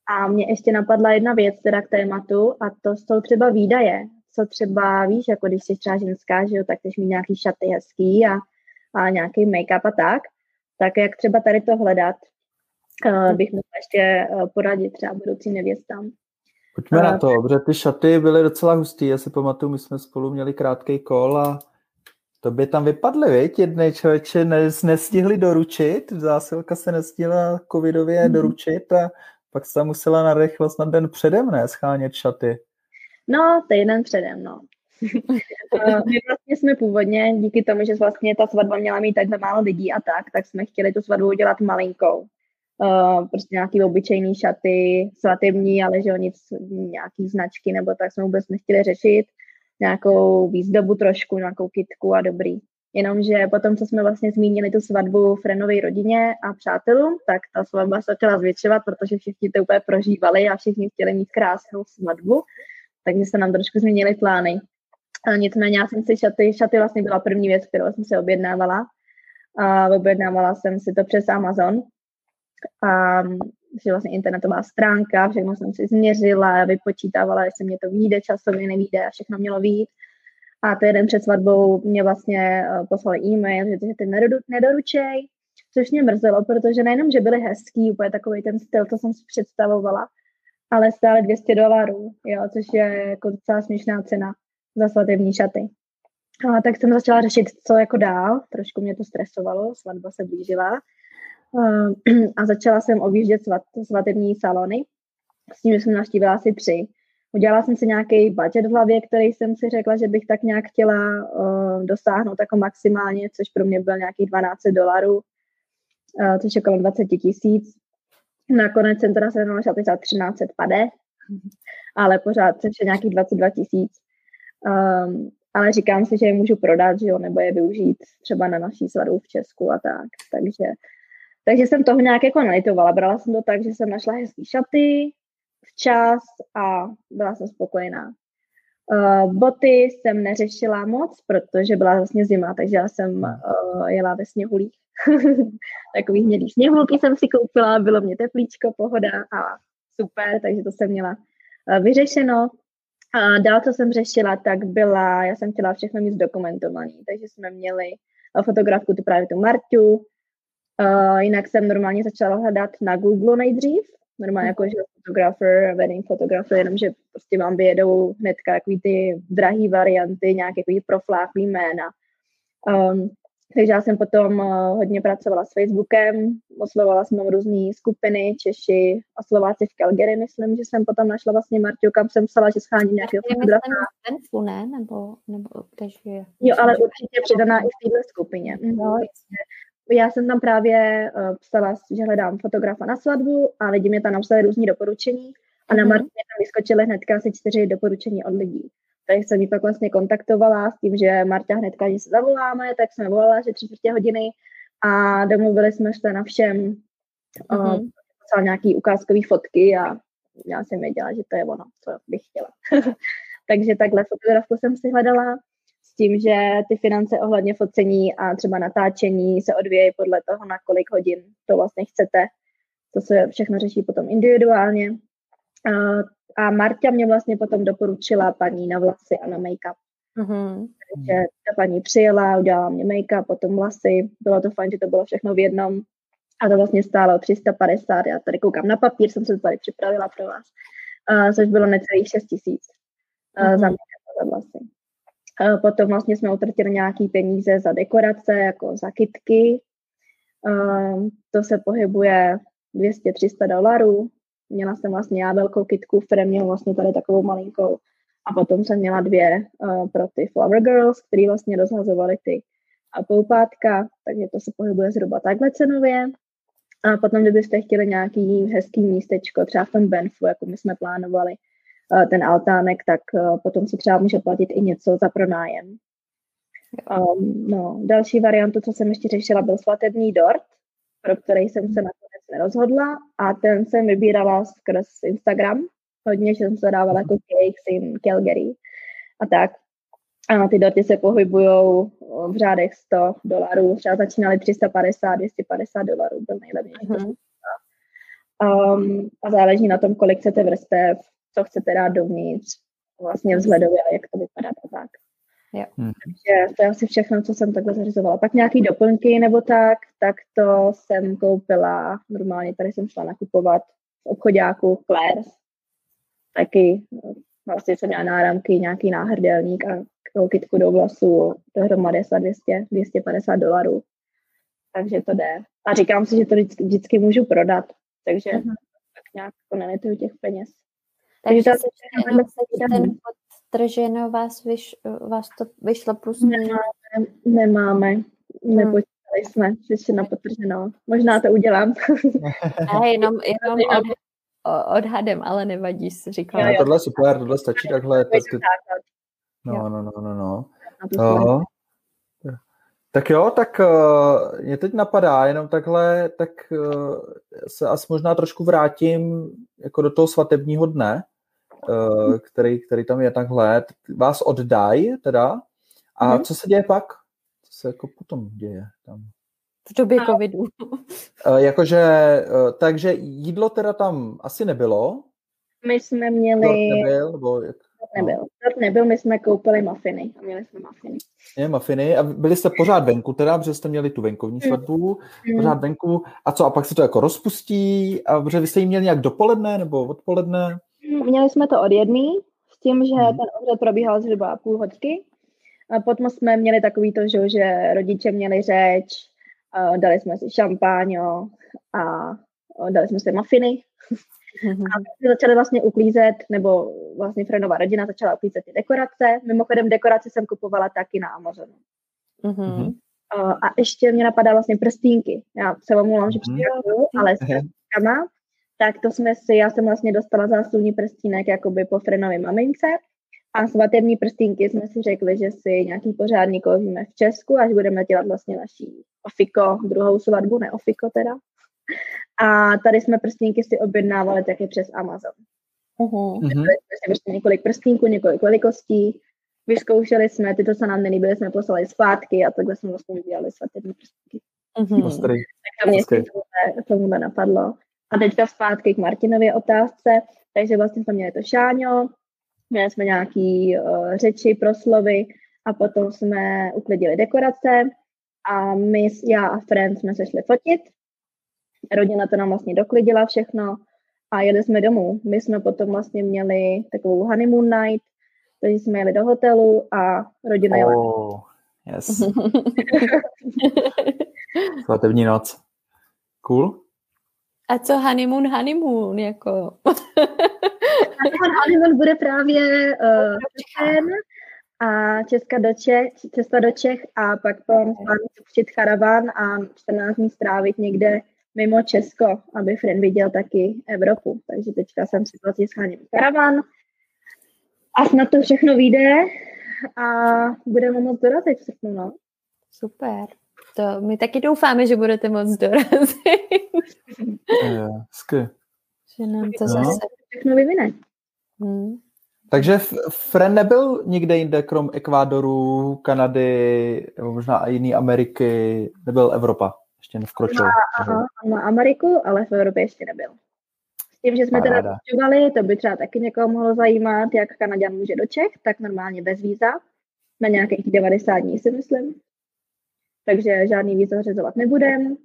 A mě ještě napadla jedna věc teda k tématu a to jsou třeba výdaje. Co třeba víš, jako když jsi třeba ženská, že jo, tak chceš mít nějaký šaty hezký a, a nějaký make-up a tak. Tak jak třeba tady to hledat, uh, bych mohla ještě uh, poradit třeba budoucím nevěstám. Pojďme uh, na to, protože ty šaty byly docela hustý. Já si pamatuju, my jsme spolu měli krátký kol a to by tam vypadly, viď? Jedné člověče nestihli doručit, zásilka se nestihla covidově mm. doručit a pak jsi musela na rychlost na den předem, ne, schánět šaty. No, týden předem, no. [LAUGHS] Eh, my vlastně jsme původně, díky tomu, že vlastně ta svatba měla mít takhle málo lidí a tak, tak jsme chtěli tu svatbu udělat malinkou. Uh, prostě nějaký obyčejný šaty, svatební, ale že o nic, nějaký značky nebo tak jsme vůbec nechtěli řešit. Nějakou výzdobu trošku, nějakou kitku a dobrý. Jenomže potom, co jsme vlastně zmínili tu svatbu Frenové rodině a přátelům, tak ta svatba se začala zvětšovat, protože všichni to úplně prožívali a všichni chtěli mít krásnou svatbu, takže se nám trošku změnily plány. A nicméně já jsem si šaty, šaty vlastně byla první věc, kterou jsem se objednávala. A objednávala jsem si to přes Amazon. A že vlastně internetová stránka, všechno jsem si změřila, vypočítávala, jestli mě to vyjde časově, nevíde a všechno mělo výjít. A to jeden před svatbou mě vlastně uh, poslali e-mail, že, že ty nedoručej, což mě mrzelo, protože nejenom, že byly hezký, úplně takový ten styl, co jsem si představovala, ale stále 200 dolarů, jo, což je jako docela směšná cena za svatební šaty. A tak jsem začala řešit, co jako dál, trošku mě to stresovalo, svatba se blížila. [CLEARS THROAT] A začala jsem objíždět svat, svatební salony, s tím, že jsem navštívila asi tři. Udělala jsem si nějaký budget v hlavě, který jsem si řekla, že bych tak nějak chtěla uh, dosáhnout jako maximálně, což pro mě byl nějakých 12 dolarů, uh, což je kolem 20 tisíc. Nakonec jsem teda se našla za 13 pade, [LAUGHS] ale pořád jsem nějakých 22 tisíc. Um, ale říkám si, že je můžu prodat, že jo, nebo je využít třeba na naší svatbu v Česku a tak. Takže, takže jsem toho nějak jako nelitovala. Brala jsem to tak, že jsem našla hezký šaty včas a byla jsem spokojená. Uh, boty jsem neřešila moc, protože byla vlastně zima, takže já jsem uh, jela ve sněhulích. [LAUGHS] Takový hnědý sněhulky jsem si koupila, bylo mě teplíčko, pohoda a super, takže to jsem měla uh, vyřešeno. A dál, co jsem řešila, tak byla, já jsem chtěla všechno mít zdokumentovaný, takže jsme měli fotografku, tu právě tu Marťu, uh, jinak jsem normálně začala hledat na Google nejdřív, normálně jako, že fotografer, wedding photographer, jenomže prostě vám vyjedou hnedka takový ty drahý varianty, nějaké takový profláklý jména. Um, takže já jsem potom uh, hodně pracovala s Facebookem, oslovovala jsem různé skupiny, Češi a Slováci v Calgary, myslím, že jsem potom našla vlastně Marťu, kam jsem psala, že schání nějakého fotografa. Tenfu, ne? Nebo, nebo kde je? Jo, ale určitě přidaná i v této skupině. No, já jsem tam právě uh, psala, že hledám fotografa na svatbu a lidi mě tam napsali různé doporučení a na mhm. Martě tam vyskočily hnedka asi čtyři doporučení od lidí. Takže jsem ji pak vlastně kontaktovala s tím, že Marta hnedka, že se zavoláme, tak jsme volala, že tři čtvrtě hodiny a domluvili jsme se na všem mm-hmm. uh, nějaký ukázkový fotky a já jsem věděla, že to je ono, co bych chtěla. [LAUGHS] Takže takhle fotografku jsem si hledala s tím, že ty finance ohledně focení a třeba natáčení se odvíjejí podle toho, na kolik hodin to vlastně chcete. To se všechno řeší potom individuálně. Uh, a Marta mě vlastně potom doporučila paní na vlasy a na make-up. Mm-hmm. Takže ta paní přijela, udělala mě make-up, potom vlasy. Bylo to fajn, že to bylo všechno v jednom. A to vlastně stálo 350. Já tady koukám na papír, jsem se to tady připravila pro vás. Uh, což bylo necelých 6 tisíc uh, mm-hmm. za make-up a za vlasy. Uh, potom vlastně jsme utratili nějaký peníze za dekorace, jako za kitky. Uh, to se pohybuje 200-300 dolarů, Měla jsem vlastně já velkou kitku, které měl vlastně tady takovou malinkou. A potom jsem měla dvě uh, pro ty Flower Girls, které vlastně rozhazovaly ty a poupátka, takže to se pohybuje zhruba takhle cenově. A potom, kdybyste chtěli nějaký hezký místečko, třeba v tom Benfu, jako my jsme plánovali, ten altánek, tak uh, potom se třeba může platit i něco za pronájem. Um, no, další variantu, co jsem ještě řešila, byl svatební dort, pro který jsem se nakonec nerozhodla a ten jsem vybírala skrz Instagram. Hodně, že jsem se dávala jako cakes in Calgary a tak. A ty dorty se pohybují v řádech 100 dolarů. Třeba začínaly 350, 250 dolarů, byl nejlevnější. Mm-hmm. Um, a záleží na tom, kolik chcete vrstev, co chcete dát dovnitř, vlastně vzhledově, jak to vypadá a tak. Jo. Hmm. Takže to je asi všechno, co jsem takhle zařizovala. Pak nějaký doplňky nebo tak, tak to jsem koupila, normálně tady jsem šla nakupovat v obchodáku Claire's. Taky vlastně jsem měla náramky, nějaký náhrdelník a kytku do vlasů, dohromady za 200, 250 dolarů. Takže to jde. A říkám si, že to vždycky, vždycky můžu prodat, takže uh-huh. tak nějak jako těch peněz. Takže, to, ten podtrženo vás, vyš, vás to vyšlo plus Nemáme, nemáme. Nepočítali jsme, že si na potrženo. Možná to udělám. ne, jenom, jenom [LAUGHS] od, odhadem, ale nevadí, si říkala. No, tohle je super, tohle stačí takhle. Tak ty... No, no, no, no, no. no. Tak jo, tak uh, mě teď napadá jenom takhle, tak uh, se asi možná trošku vrátím jako do toho svatebního dne. Eh, který, který tam je takhle, vás oddají teda. A hmm. co se děje pak? Co se jako potom děje tam? v době covidu. [LAUGHS] Jakože, takže jídlo teda tam asi nebylo? My jsme měli... Nebyl, nebo jak? Nebyl. Dort nebyl, my jsme koupili mafiny a měli jsme mafiny. Je, mafiny. A byli jste pořád venku teda, protože jste měli tu venkovní mm. svatbu, mm. pořád venku. A co, a pak se to jako rozpustí? A protože vy jste ji měli nějak dopoledne nebo odpoledne? Měli jsme to od jedný, s tím, že mm. ten obřad probíhal zhruba půl hodky. A potom jsme měli takový to, že rodiče měli řeč, dali jsme si šampáňo a dali jsme si mafiny Mm-hmm. A jsme začali vlastně uklízet, nebo vlastně Frenová rodina začala uklízet ty dekorace. Mimochodem dekorace jsem kupovala taky na Amazonu. Mm-hmm. A ještě mě napadá vlastně prstínky. Já se vám mluvám, že mm-hmm. ale s prstýnkama, tak to jsme si, já jsem vlastně dostala zásluhní prstínek jakoby po Frenovi mamince a svatební prstínky jsme si řekli, že si nějaký pořádný koupíme v Česku, až budeme dělat vlastně naší ofiko, druhou svatbu, ne ofiko teda. A tady jsme prstínky si objednávali taky přes Amazon. Uh-huh. jsme si prostě několik prstníků, několik velikostí, vyzkoušeli jsme, ty to se nám nelíbily, jsme poslali zpátky a takhle jsme vlastně udělali svatební prstínky. Uh-huh. Tak to mě tomuhle, tomuhle napadlo. A teďka zpátky k Martinově otázce, takže vlastně jsme měli to šáňo, měli jsme nějaký uh, řeči, proslovy a potom jsme uklidili dekorace a my, já a friend jsme se šli fotit rodina to nám vlastně doklidila všechno a jeli jsme domů. My jsme potom vlastně měli takovou honeymoon night, takže jsme jeli do hotelu a rodina jela. Oh, yes. [LAUGHS] Svatební noc. Cool. A co honeymoon, honeymoon, jako? [LAUGHS] honeymoon, honeymoon bude právě uh, a Česka do Čech, cesta do Čech a pak potom spustit karavan a 14 dní strávit někde mimo Česko, aby Fren viděl taky Evropu. Takže teďka jsem si vlastně scháním karavan a snad to všechno vyjde a budeme moc dorazit v srpnu, no. Super. To my taky doufáme, že budete moc dorazit. Skvělé. Že nám to no. zase všechno vyvine. Hmm. Takže Fren nebyl nikde jinde, krom Ekvádoru, Kanady, nebo možná i jiný Ameriky, nebyl Evropa? Ještě nevkročil. Na, aha, na Ameriku, ale v Evropě ještě nebyl. S tím, že jsme Paráda. teda zjišťovali, to by třeba taky někoho mohlo zajímat, jak Kanaděn může do Čech, tak normálně bez víza, na nějakých 90 dní si myslím. Takže žádný víza zařizovat nebudem.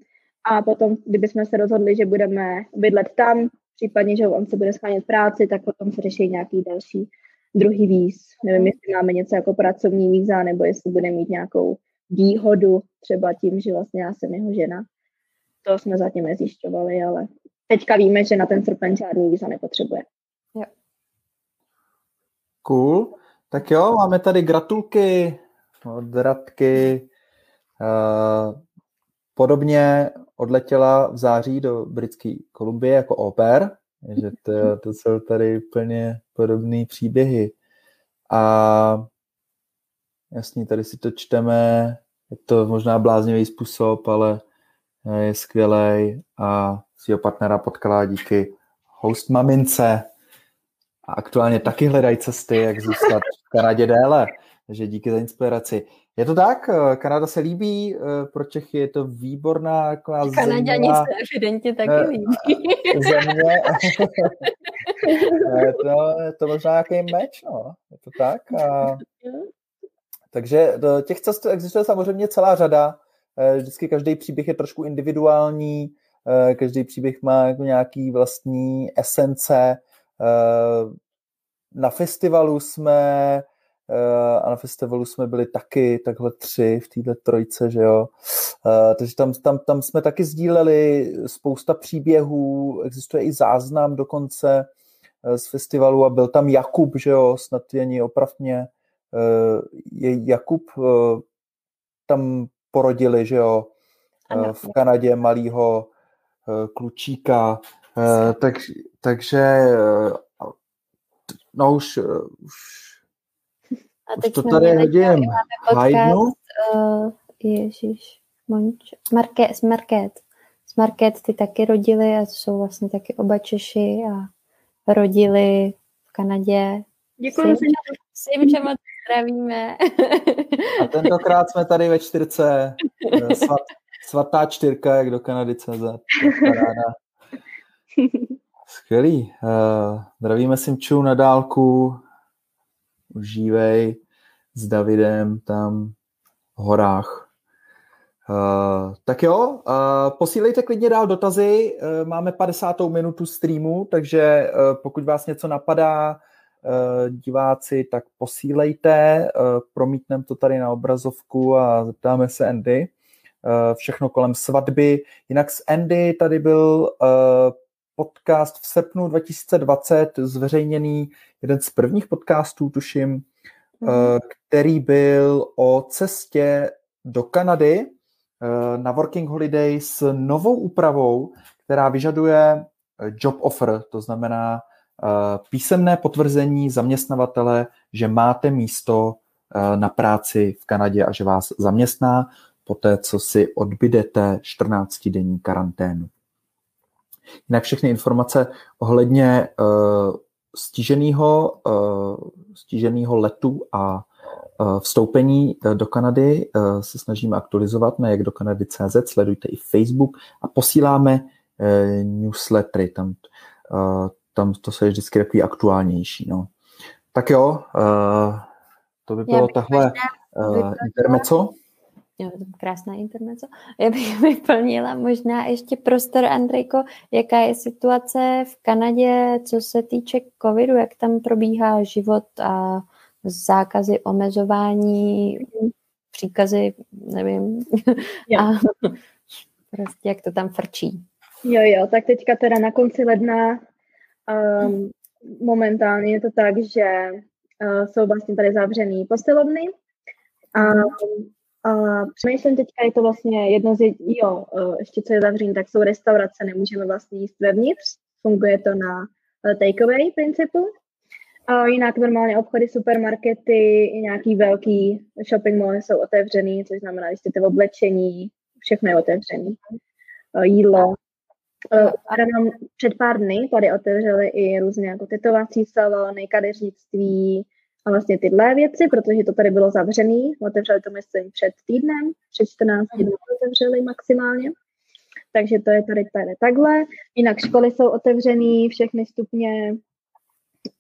A potom, kdybychom se rozhodli, že budeme bydlet tam, případně, že on se bude schánět práci, tak potom se řeší nějaký další druhý víz. Nevím, jestli máme něco jako pracovní víza, nebo jestli bude mít nějakou výhodu, třeba tím, že vlastně já jsem jeho žena. To jsme zatím nezjišťovali, ale teďka víme, že na ten srpen žádný víza nepotřebuje. Jo. Cool. Tak jo, máme tady gratulky od Radky. Uh, podobně odletěla v září do Britské Kolumbie jako oper, že to, to jsou tady úplně podobné příběhy. A Jasně, tady si to čteme, je to možná bláznivý způsob, ale je skvělý a svého partnera potkala díky host mamince a aktuálně taky hledají cesty, jak zůstat v Kanadě déle. Takže díky za inspiraci. Je to tak? Kanada se líbí, pro Čechy je to výborná taková Kanaděni se evidentně taky eh, líbí. [LAUGHS] Země. je, [LAUGHS] to, je to možná nějaký meč, no. Je to tak? A takže těch cest existuje samozřejmě celá řada. Eh, vždycky každý příběh je trošku individuální, eh, každý příběh má jako nějaký vlastní esence. Na festivalu jsme a na festivalu jsme byli taky takhle tři v této trojce, že jo. Takže tam, tam, tam jsme taky sdíleli spousta příběhů, existuje i záznam dokonce z festivalu a byl tam Jakub, že jo, snad Jení opravně Eh, je Jakub eh, tam porodili, že jo, ano. v Kanadě malýho eh, klučíka, tak, takže no už, už, a teď už to tady hodím hajdnu. Uh, ježíš, Monč, Market, Market. Z Market ty taky rodili a to jsou vlastně taky oba Češi a rodili v Kanadě. Děkuji. Moc zdravíme. A tentokrát jsme tady ve čtyřce. Svat, Svatá čtyřka, jak do Kanady CZ. Skvělý. Uh, zdravíme Simču na dálku. Užívej s Davidem tam v horách. Uh, tak jo, uh, posílejte klidně dál dotazy. Uh, máme 50. minutu streamu, takže uh, pokud vás něco napadá, diváci, tak posílejte. Uh, promítneme to tady na obrazovku a zeptáme se Andy. Uh, všechno kolem svatby. Jinak s Andy tady byl podcast v srpnu 2020, zveřejněný jeden z prvních podcastů, tuším, mm. který byl o cestě do Kanady Eh, na Working Holiday s novou úpravou, která vyžaduje eh, job offer, to znamená eh, písemné potvrzení zaměstnavatele, že máte místo na práci v Kanadě a že vás zaměstná poté, co si odbydete 14-denní karanténu. Jinak všechny informace ohledně stíženého, stíženého letu a Eh, vstoupení eh, do Kanady eh, se snažíme aktualizovat na jak do Kanady.cz, sledujte i Facebook a posíláme newslettery, tam, tam to se je vždycky takový aktuálnější. No. Tak jo, to by bylo tahle intermeco. Jo, krásná intermeco. Já bych [LAUGHS] vyplnila možná ještě prostor, Andrejko, jaká je situace v Kanadě, co se týče covidu, jak tam probíhá život a zákazy, omezování, příkazy, nevím. Jo. [LAUGHS] A prostě jak to tam frčí. Jo, jo, tak teďka teda na konci ledna um, momentálně je to tak, že uh, jsou vlastně tady zavřený posilovny a, a přemýšlím teďka, je to vlastně jedno z, jo, uh, ještě co je zavřený, tak jsou restaurace, nemůžeme vlastně jíst vevnitř, funguje to na uh, takeaway principu, a jinak normálně obchody, supermarkety i nějaký velký shopping mall jsou otevřený, což znamená, že v oblečení, všechno je otevřený. Jídlo. A nám před pár dny tady otevřeli i různé jako tetovací salony, kadeřnictví a vlastně tyhle věci, protože to tady bylo zavřený. Otevřeli to myslím před týdnem, před 14 dní otevřeli maximálně. Takže to je tady, tady takhle. Jinak školy jsou otevřený, všechny stupně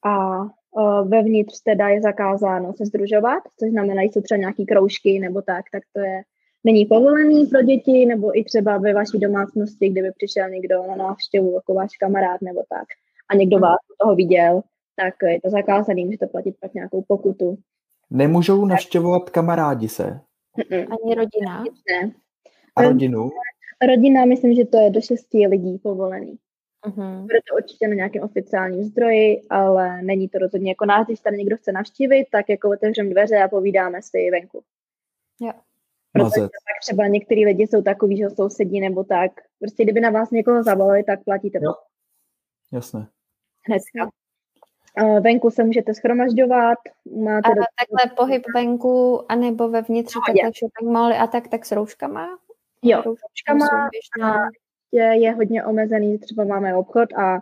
a uh, vevnitř teda je zakázáno se združovat, což znamená, jsou třeba nějaký kroužky nebo tak, tak to je není povolený pro děti, nebo i třeba ve vaší domácnosti, kdyby přišel někdo na návštěvu, jako váš kamarád nebo tak, a někdo vás toho viděl, tak je to zakázaný, můžete platit pak nějakou pokutu. Nemůžou navštěvovat kamarádi se? Ani rodina? Ne. A rodinu? Rodina, myslím, že to je do šesti lidí povolený. Uh-huh. Bude to určitě na nějakém oficiálním zdroji, ale není to rozhodně jako nás, když tady někdo chce navštívit, tak jako otevřeme dveře a povídáme si venku. Jo. Protože tak třeba některý lidi jsou takový, že sousedí nebo tak. Prostě kdyby na vás někoho zavolali, tak platíte. Jo. Jasné. Hnedka. Venku se můžete schromažďovat. Máte a do... takhle pohyb venku, anebo vevnitř no, takhle shopping mally a tak, tak s rouškama? Jo, s rouškama a prostě je hodně omezený, třeba máme obchod a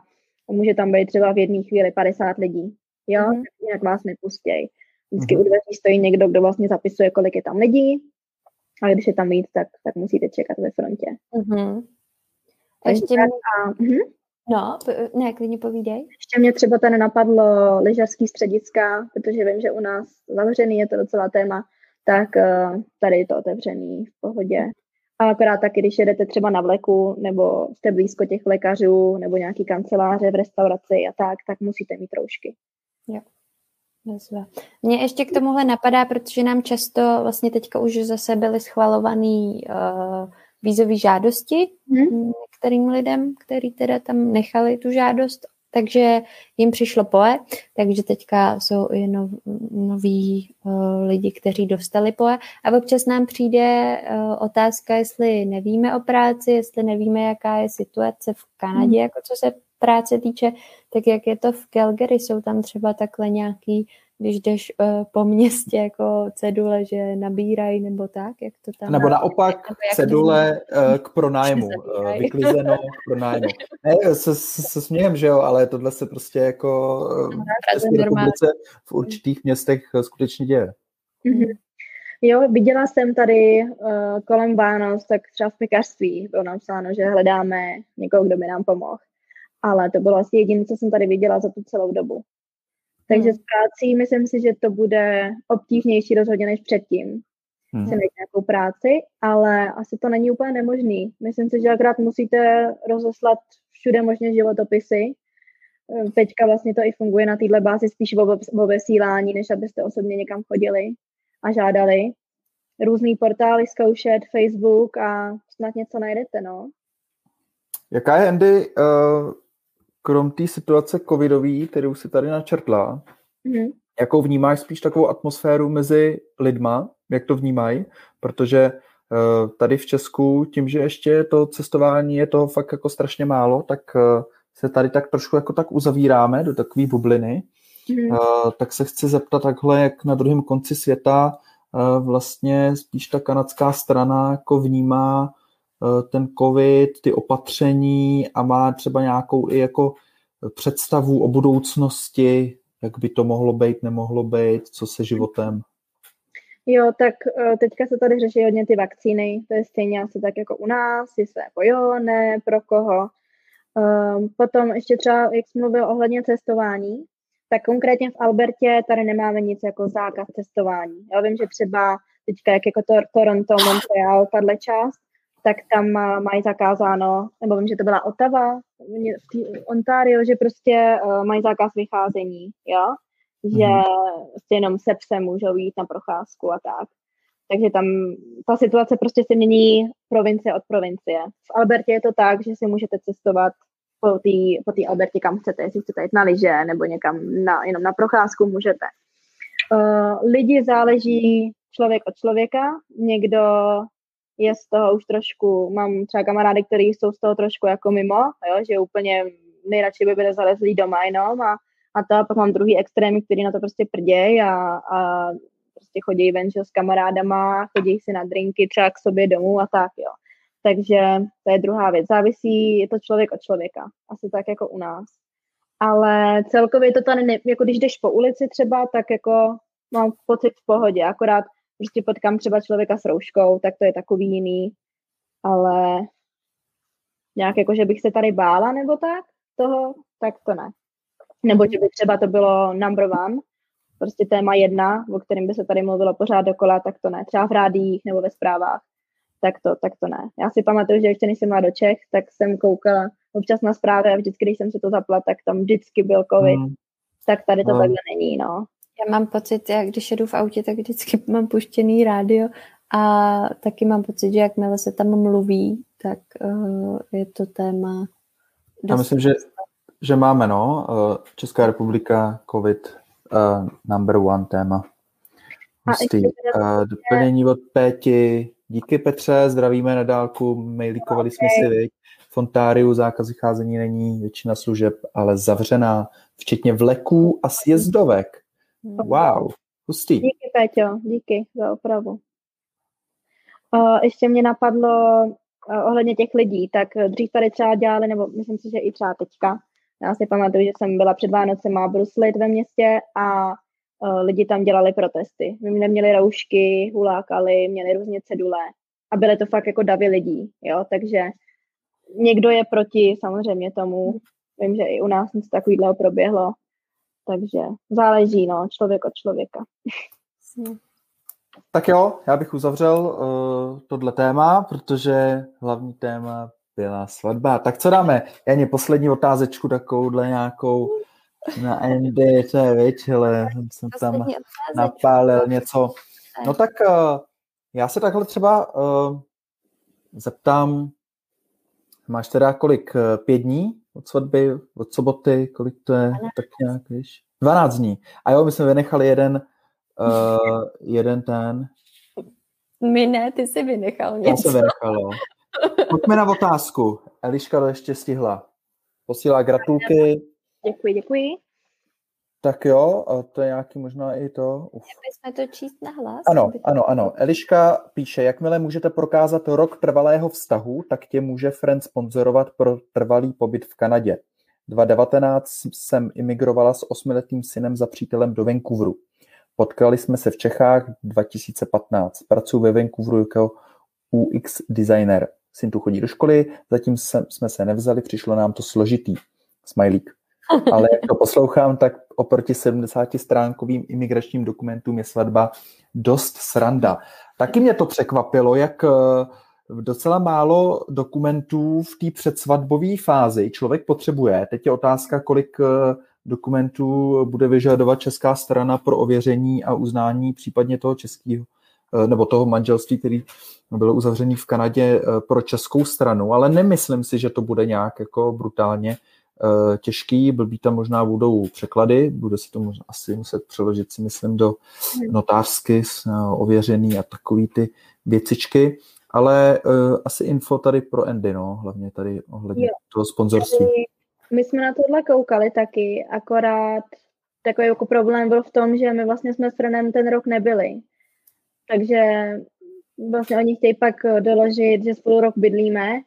může tam být třeba v jedné chvíli 50 lidí, jo, mm-hmm. jinak vás nepustějí. Vždycky mm-hmm. u dveří stojí někdo, kdo vlastně zapisuje, kolik je tam lidí a když je tam víc, tak, tak musíte čekat ve frontě. Mm-hmm. Ještě mě... A, mm-hmm. No, ne, klidně povídej. Ještě mě třeba tady napadlo lyžařský střediska, protože vím, že u nás zavřený je to docela téma, tak uh, tady je to otevřený v pohodě. A akorát taky, když jedete třeba na vleku, nebo jste blízko těch lékařů, nebo nějaký kanceláře v restauraci a tak, tak musíte mít roušky. Jo. Nazva. Mně ještě k tomuhle napadá, protože nám často vlastně teďka už zase byly schvalované uh, vízové žádosti hmm. některým lidem, který teda tam nechali tu žádost takže jim přišlo POE, takže teďka jsou i nov, noví uh, lidi, kteří dostali POE a občas nám přijde uh, otázka, jestli nevíme o práci, jestli nevíme, jaká je situace v Kanadě, mm. jako co se práce týče, tak jak je to v Calgary, jsou tam třeba takhle nějaký když jdeš uh, po městě jako cedule, že nabírají nebo tak, jak to tam... Nebo naopak nebo cedule uh, k pronájmu, uh, vyklizeno k pronájmu. [LAUGHS] Ne, se, se, se smějem, že jo, ale tohle se prostě jako v České republice v určitých městech skutečně děje. Mm-hmm. Jo, viděla jsem tady uh, kolem Vánoc, tak třeba v pekařství bylo napsáno, že hledáme někoho, kdo by nám pomohl. Ale to bylo asi jediné, co jsem tady viděla za tu celou dobu. Takže hmm. s prací myslím si, že to bude obtížnější rozhodně než předtím. Hmm. Si najít nějakou práci, ale asi to není úplně nemožný. Myslím si, že akorát musíte rozeslat všude možně životopisy. Teďka vlastně to i funguje na této bázi spíš o, vysílání, než abyste osobně někam chodili a žádali. Různý portály zkoušet, Facebook a snad něco najdete, no. Jaká je, Andy, uh, krom té situace covidové, kterou si tady načrtla, mm-hmm. jakou vnímáš spíš takovou atmosféru mezi lidma, jak to vnímají, protože uh, tady v Česku, tím, že ještě to cestování je toho fakt jako strašně málo, tak uh, se tady tak trošku jako tak uzavíráme do takové bubliny, mm. uh, tak se chci zeptat takhle, jak na druhém konci světa vlastně spíš ta kanadská strana jako vnímá ten covid, ty opatření a má třeba nějakou i jako představu o budoucnosti, jak by to mohlo být, nemohlo být, co se životem? Jo, tak teďka se tady řeší hodně ty vakcíny, to je stejně asi tak jako u nás, jestli jako jo, ne, pro koho. Um, potom ještě třeba, jak jsi mluvil ohledně cestování, tak konkrétně v Albertě tady nemáme nic jako zákaz cestování. Já vím, že třeba teďka jak jako to, Toronto, Montreal, tahle část, tak tam mají zakázáno, nebo vím, že to byla Ottawa, v Ontario, že prostě uh, mají zákaz vycházení, jo? že mm. prostě jenom se psem můžou jít na procházku a tak. Takže tam ta situace prostě se mění provincie od provincie. V Albertě je to tak, že si můžete cestovat po té po tý Albertě, kam chcete, jestli chcete jít na lyže nebo někam na, jenom na procházku, můžete. Uh, lidi záleží člověk od člověka. Někdo je z toho už trošku, mám třeba kamarády, kteří jsou z toho trošku jako mimo, jo, že úplně nejradši by byli zalezlí doma jenom a, a to, a pak mám druhý extrémy, který na to prostě prdějí a, a prostě chodí ven s kamarádama, chodí si na drinky třeba k sobě domů a tak, jo. Takže to je druhá věc. Závisí, je to člověk od člověka. Asi tak jako u nás. Ale celkově to tady, ne, jako když jdeš po ulici třeba, tak jako mám pocit v pohodě. Akorát prostě potkám třeba člověka s rouškou, tak to je takový jiný. Ale nějak jako, že bych se tady bála nebo tak toho, tak to ne. Nebo že by třeba to bylo number one, prostě téma jedna, o kterém by se tady mluvilo pořád dokola, tak to ne. Třeba v rádiích nebo ve zprávách, tak to, tak to ne. Já si pamatuju, že ještě než jsem byla do Čech, tak jsem koukala občas na zprávy a vždycky, když jsem se to zapla, tak tam vždycky byl covid. Hmm. Tak tady to hmm. takhle není, no. Já mám pocit, jak když jedu v autě, tak vždycky [LAUGHS] mám puštěný rádio a taky mám pocit, že jakmile se tam mluví, tak uh, je to téma. Já myslím, že, že máme, no, uh, Česká republika, covid, uh, number one téma. Hustý. Uh, doplnění od Péti. Díky Petře, zdravíme na dálku, mailíkovali okay. jsme si, viď? V Ontáriu zákaz vycházení není, většina služeb ale zavřená, včetně vleků a sjezdovek. Wow, hustý. Díky, Péťo, díky za opravu. Uh, ještě mě napadlo uh, ohledně těch lidí, tak dřív tady třeba dělali, nebo myslím si, že i třeba teďka, já si pamatuju, že jsem byla před Vánocema bruslit ve městě a uh, lidi tam dělali protesty. My neměli roušky, hulákali, měli různě cedule a byly to fakt jako davy lidí, jo, takže někdo je proti samozřejmě tomu, vím, že i u nás něco takového proběhlo, takže záleží, no, člověk od člověka. Tak jo, já bych uzavřel uh, tohle téma, protože hlavní téma byla svatba. Tak co dáme? Janě, poslední otázečku takovouhle nějakou na Andy, to je věc, ale jsem tam napálil něco. No tak uh, já se takhle třeba uh, zeptám, máš teda kolik? Pět dní od svatby, od soboty, kolik to je? Tak nějak, víš? 12 dní. A jo, my jsme vynechali jeden, uh, [LAUGHS] jeden ten. My ne, ty jsi vynechal něco. Já jsem vynechal, jo. Pojďme na otázku. Eliška to ještě stihla. Posílá gratulky. Děkuji, děkuji. Tak jo, a to je nějaký možná i to. Uf. jsme to číst na hlas? Ano, ano, ano. Eliška píše, jakmile můžete prokázat rok trvalého vztahu, tak tě může friend sponzorovat pro trvalý pobyt v Kanadě. 2019 jsem imigrovala s osmiletým synem za přítelem do Vancouveru. Potkali jsme se v Čechách 2015. Pracuji ve Vancouveru jako UX designer. Syn tu chodí do školy, zatím jsme se nevzali, přišlo nám to složitý. Smajlík. Ale jak to poslouchám, tak oproti 70 stránkovým imigračním dokumentům je svatba dost sranda. Taky mě to překvapilo, jak eh, docela málo dokumentů v té předsvatbové fázi člověk potřebuje. Teď je otázka, kolik eh, dokumentů bude vyžadovat česká strana pro ověření a uznání případně toho českého eh, nebo toho manželství, který bylo uzavřený v Kanadě pro českou stranu, ale nemyslím si, že to bude nějak jako brutálně těžký, blbý tam možná budou překlady, bude se to možná asi muset přeložit si myslím do notářsky eh, ověřený a takový ty věcičky, ale uh, asi info tady pro Andy, no, hlavně tady ohledně jo. toho sponzorství. My jsme na tohle koukali taky, akorát takový jako problém byl v tom, že my vlastně jsme s Renem ten rok nebyli. Takže vlastně oni chtějí pak doložit, že spolu rok bydlíme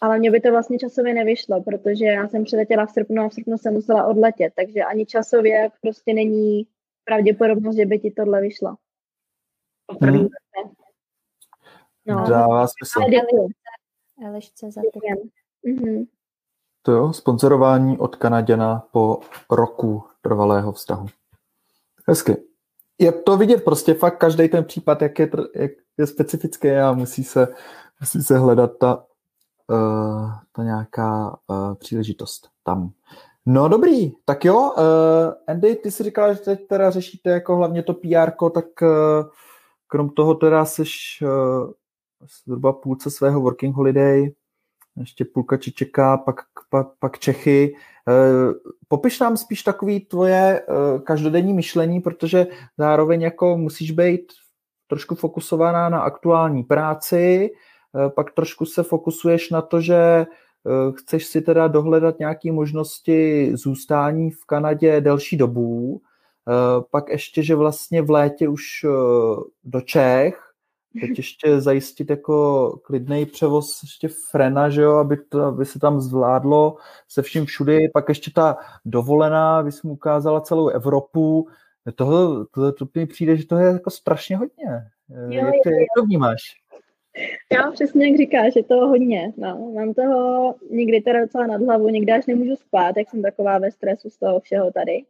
ale mě by to vlastně časově nevyšlo, protože já jsem přiletěla v srpnu a v srpnu jsem musela odletět, takže ani časově prostě není pravděpodobnost, že by ti tohle vyšlo. Hmm. No. Dává smysl. Elišce za mm-hmm. To jo, sponzorování od Kanaděna po roku trvalého vztahu. Hezky. Je to vidět prostě fakt každý ten případ, jak je, jak je specifický a musí se, musí se hledat ta uh, ta nějaká uh, příležitost tam. No dobrý, tak jo, uh, Andy, ty si říkala, že teď teda řešíte jako hlavně to PR, tak uh, krom toho teda jsi uh, zhruba půlce svého working holiday, ještě půlka čeká, pak, pak, pak Čechy. Popiš nám spíš takový tvoje každodenní myšlení, protože zároveň jako musíš být trošku fokusovaná na aktuální práci, Eh, pak trošku se fokusuješ na to, že eh, chceš si teda dohledat nějaké možnosti zůstání v Kanadě delší dobu, eh, pak ještě, že vlastně v létě už do Čech, teď [LAUGHS] ještě zajistit jako klidný převoz ještě frena, že jo, aby, to, aby se tam zvládlo se vším všudy, pak ještě ta dovolená, jsi mu ukázala celou Evropu, toho, to, to, to mi přijde, že to je jako strašně hodně. Jo, jak, jo, jo. jak to vnímáš? Já přesně jak říkáš, je to hodně. No. Mám toho někdy teda docela nad hlavu, někdy až nemůžu spát, jak jsem taková ve stresu z toho všeho tady.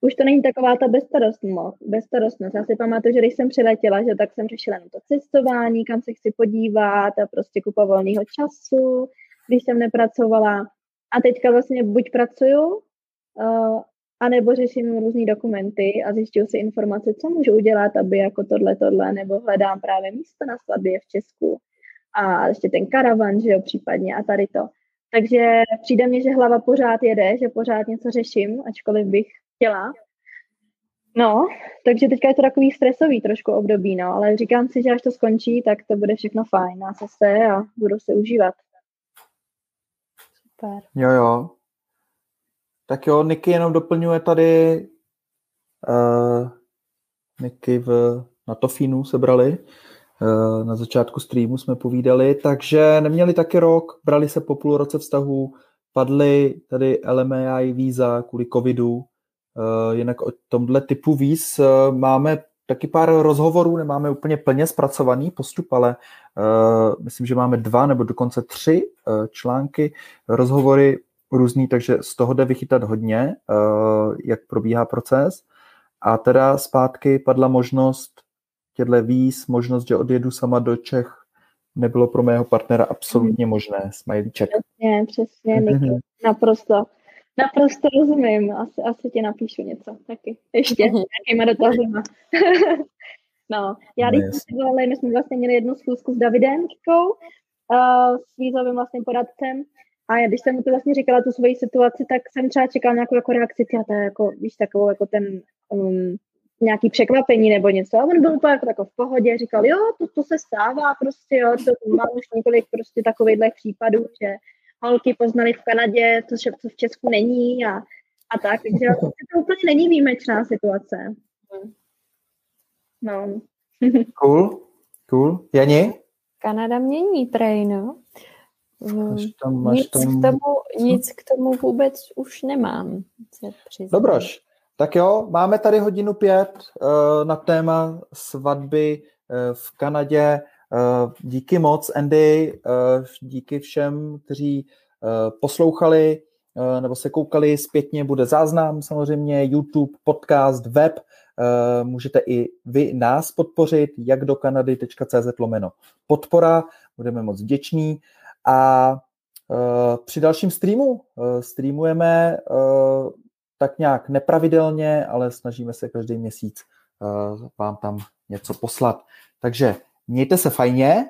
Už to není taková ta bezstarostnost. Já si pamatuju, že když jsem přiletěla, že tak jsem řešila na to cestování, kam se chci podívat a prostě kupa volného času, když jsem nepracovala. A teďka vlastně buď pracuju, uh, anebo řeším různé dokumenty a zjišťuju si informace, co můžu udělat, aby jako tohle, tohle, nebo hledám právě místo na svatbě v Česku a ještě ten karavan, že jo, případně a tady to. Takže přijde mně, že hlava pořád jede, že pořád něco řeším, ačkoliv bych chtěla. No, takže teďka je to takový stresový trošku období, no, ale říkám si, že až to skončí, tak to bude všechno fajn, a se a budu se užívat. Super. Jo, jo. Tak jo, Niky jenom doplňuje tady uh, Niky v, na Tofínu sebrali. Uh, na začátku streamu jsme povídali, takže neměli taky rok, brali se po půl roce vztahu, padly tady LMAI víza kvůli covidu, uh, jinak o tomhle typu víz uh, máme taky pár rozhovorů, nemáme úplně plně zpracovaný postup, ale uh, myslím, že máme dva nebo dokonce tři uh, články, rozhovory různý, takže z toho jde vychytat hodně, eh, jak probíhá proces. A teda zpátky padla možnost těhle víz, možnost, že odjedu sama do Čech, nebylo pro mého partnera absolutně možné. Smajlíček. Přesně, přesně, [LAUGHS] Niky. Naprosto. Naprosto rozumím. Asi, asi ti napíšu něco taky. Ještě mhm. nějakýma dotazima. [LAUGHS] no, já když no, jsme si volali, my jsme vlastně měli jednu schůzku s Davidem Kikou, uh, s vízovým vlastně poradcem a já, když jsem mu to vlastně říkala, tu svoji situaci, tak jsem třeba čekala nějakou jako reakci, je jako, víš, takovou jako ten um, nějaký překvapení nebo něco. A on byl úplně jako, jako v pohodě, říkal, jo, to, to se stává prostě, jo, to mám už několik prostě takovýchhle případů, že holky poznali v Kanadě, to, co v Česku není a, a tak, takže to úplně není výjimečná situace. No. cool, cool. Jani? Kanada mění prej, no. Máš tam, máš nic, tam... K tomu, nic k tomu vůbec už nemám. Dobroš. Tak jo, máme tady hodinu pět uh, na téma svatby uh, v Kanadě. Uh, díky moc, Andy, uh, díky všem, kteří uh, poslouchali uh, nebo se koukali zpětně, bude záznam samozřejmě, YouTube, podcast, web. Uh, můžete i vy nás podpořit, jak do kanady.cz lomeno podpora, budeme moc vděční. A uh, při dalším streamu uh, streamujeme uh, tak nějak nepravidelně, ale snažíme se každý měsíc vám tam něco poslat. Takže mějte se fajně,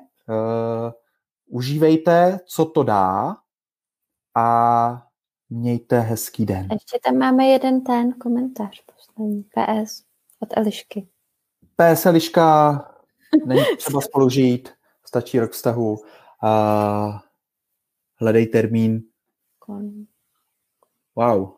užívejte, co to dá a mějte hezký den. Ještě tam máme jeden ten komentář poslední, PS od Elišky. PS Eliška, není třeba spolu žít, stačí rok vztahu. Uh, hledej termín. Wow,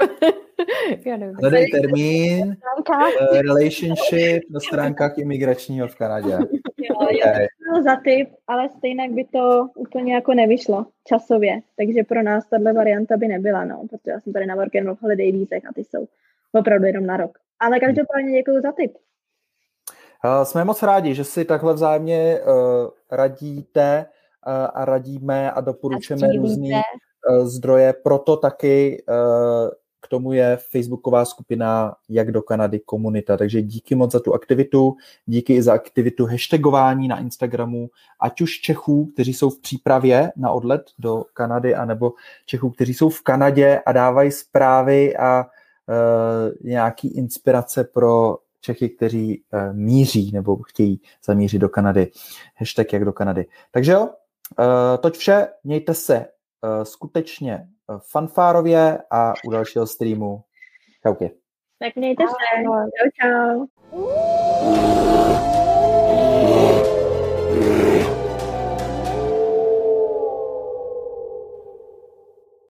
[LAUGHS] Hledej termín, uh, relationship na stránkách imigračního v Kanadě. [LAUGHS] Jo, okay. jo, za typ, ale stejně by to úplně jako nevyšlo časově, takže pro nás tahle varianta by nebyla, no, protože já jsem tady na Work and Holiday vízech a ty jsou opravdu jenom na rok. Ale každopádně děkuji za tip. Uh, jsme moc rádi, že si takhle vzájemně uh, radíte a radíme a doporučujeme různé uh, zdroje, proto taky uh, k tomu je facebooková skupina Jak do Kanady komunita. Takže díky moc za tu aktivitu, díky i za aktivitu hashtagování na Instagramu, ať už Čechů, kteří jsou v přípravě na odlet do Kanady, anebo Čechů, kteří jsou v Kanadě a dávají zprávy a uh, nějaký inspirace pro Čechy, kteří uh, míří nebo chtějí zamířit do Kanady. Hashtag jak do Kanady. Takže jo, toť vše, mějte se uh, skutečně fanfárově a u dalšího streamu. Čauky. Tak mějte se. Čau, čau.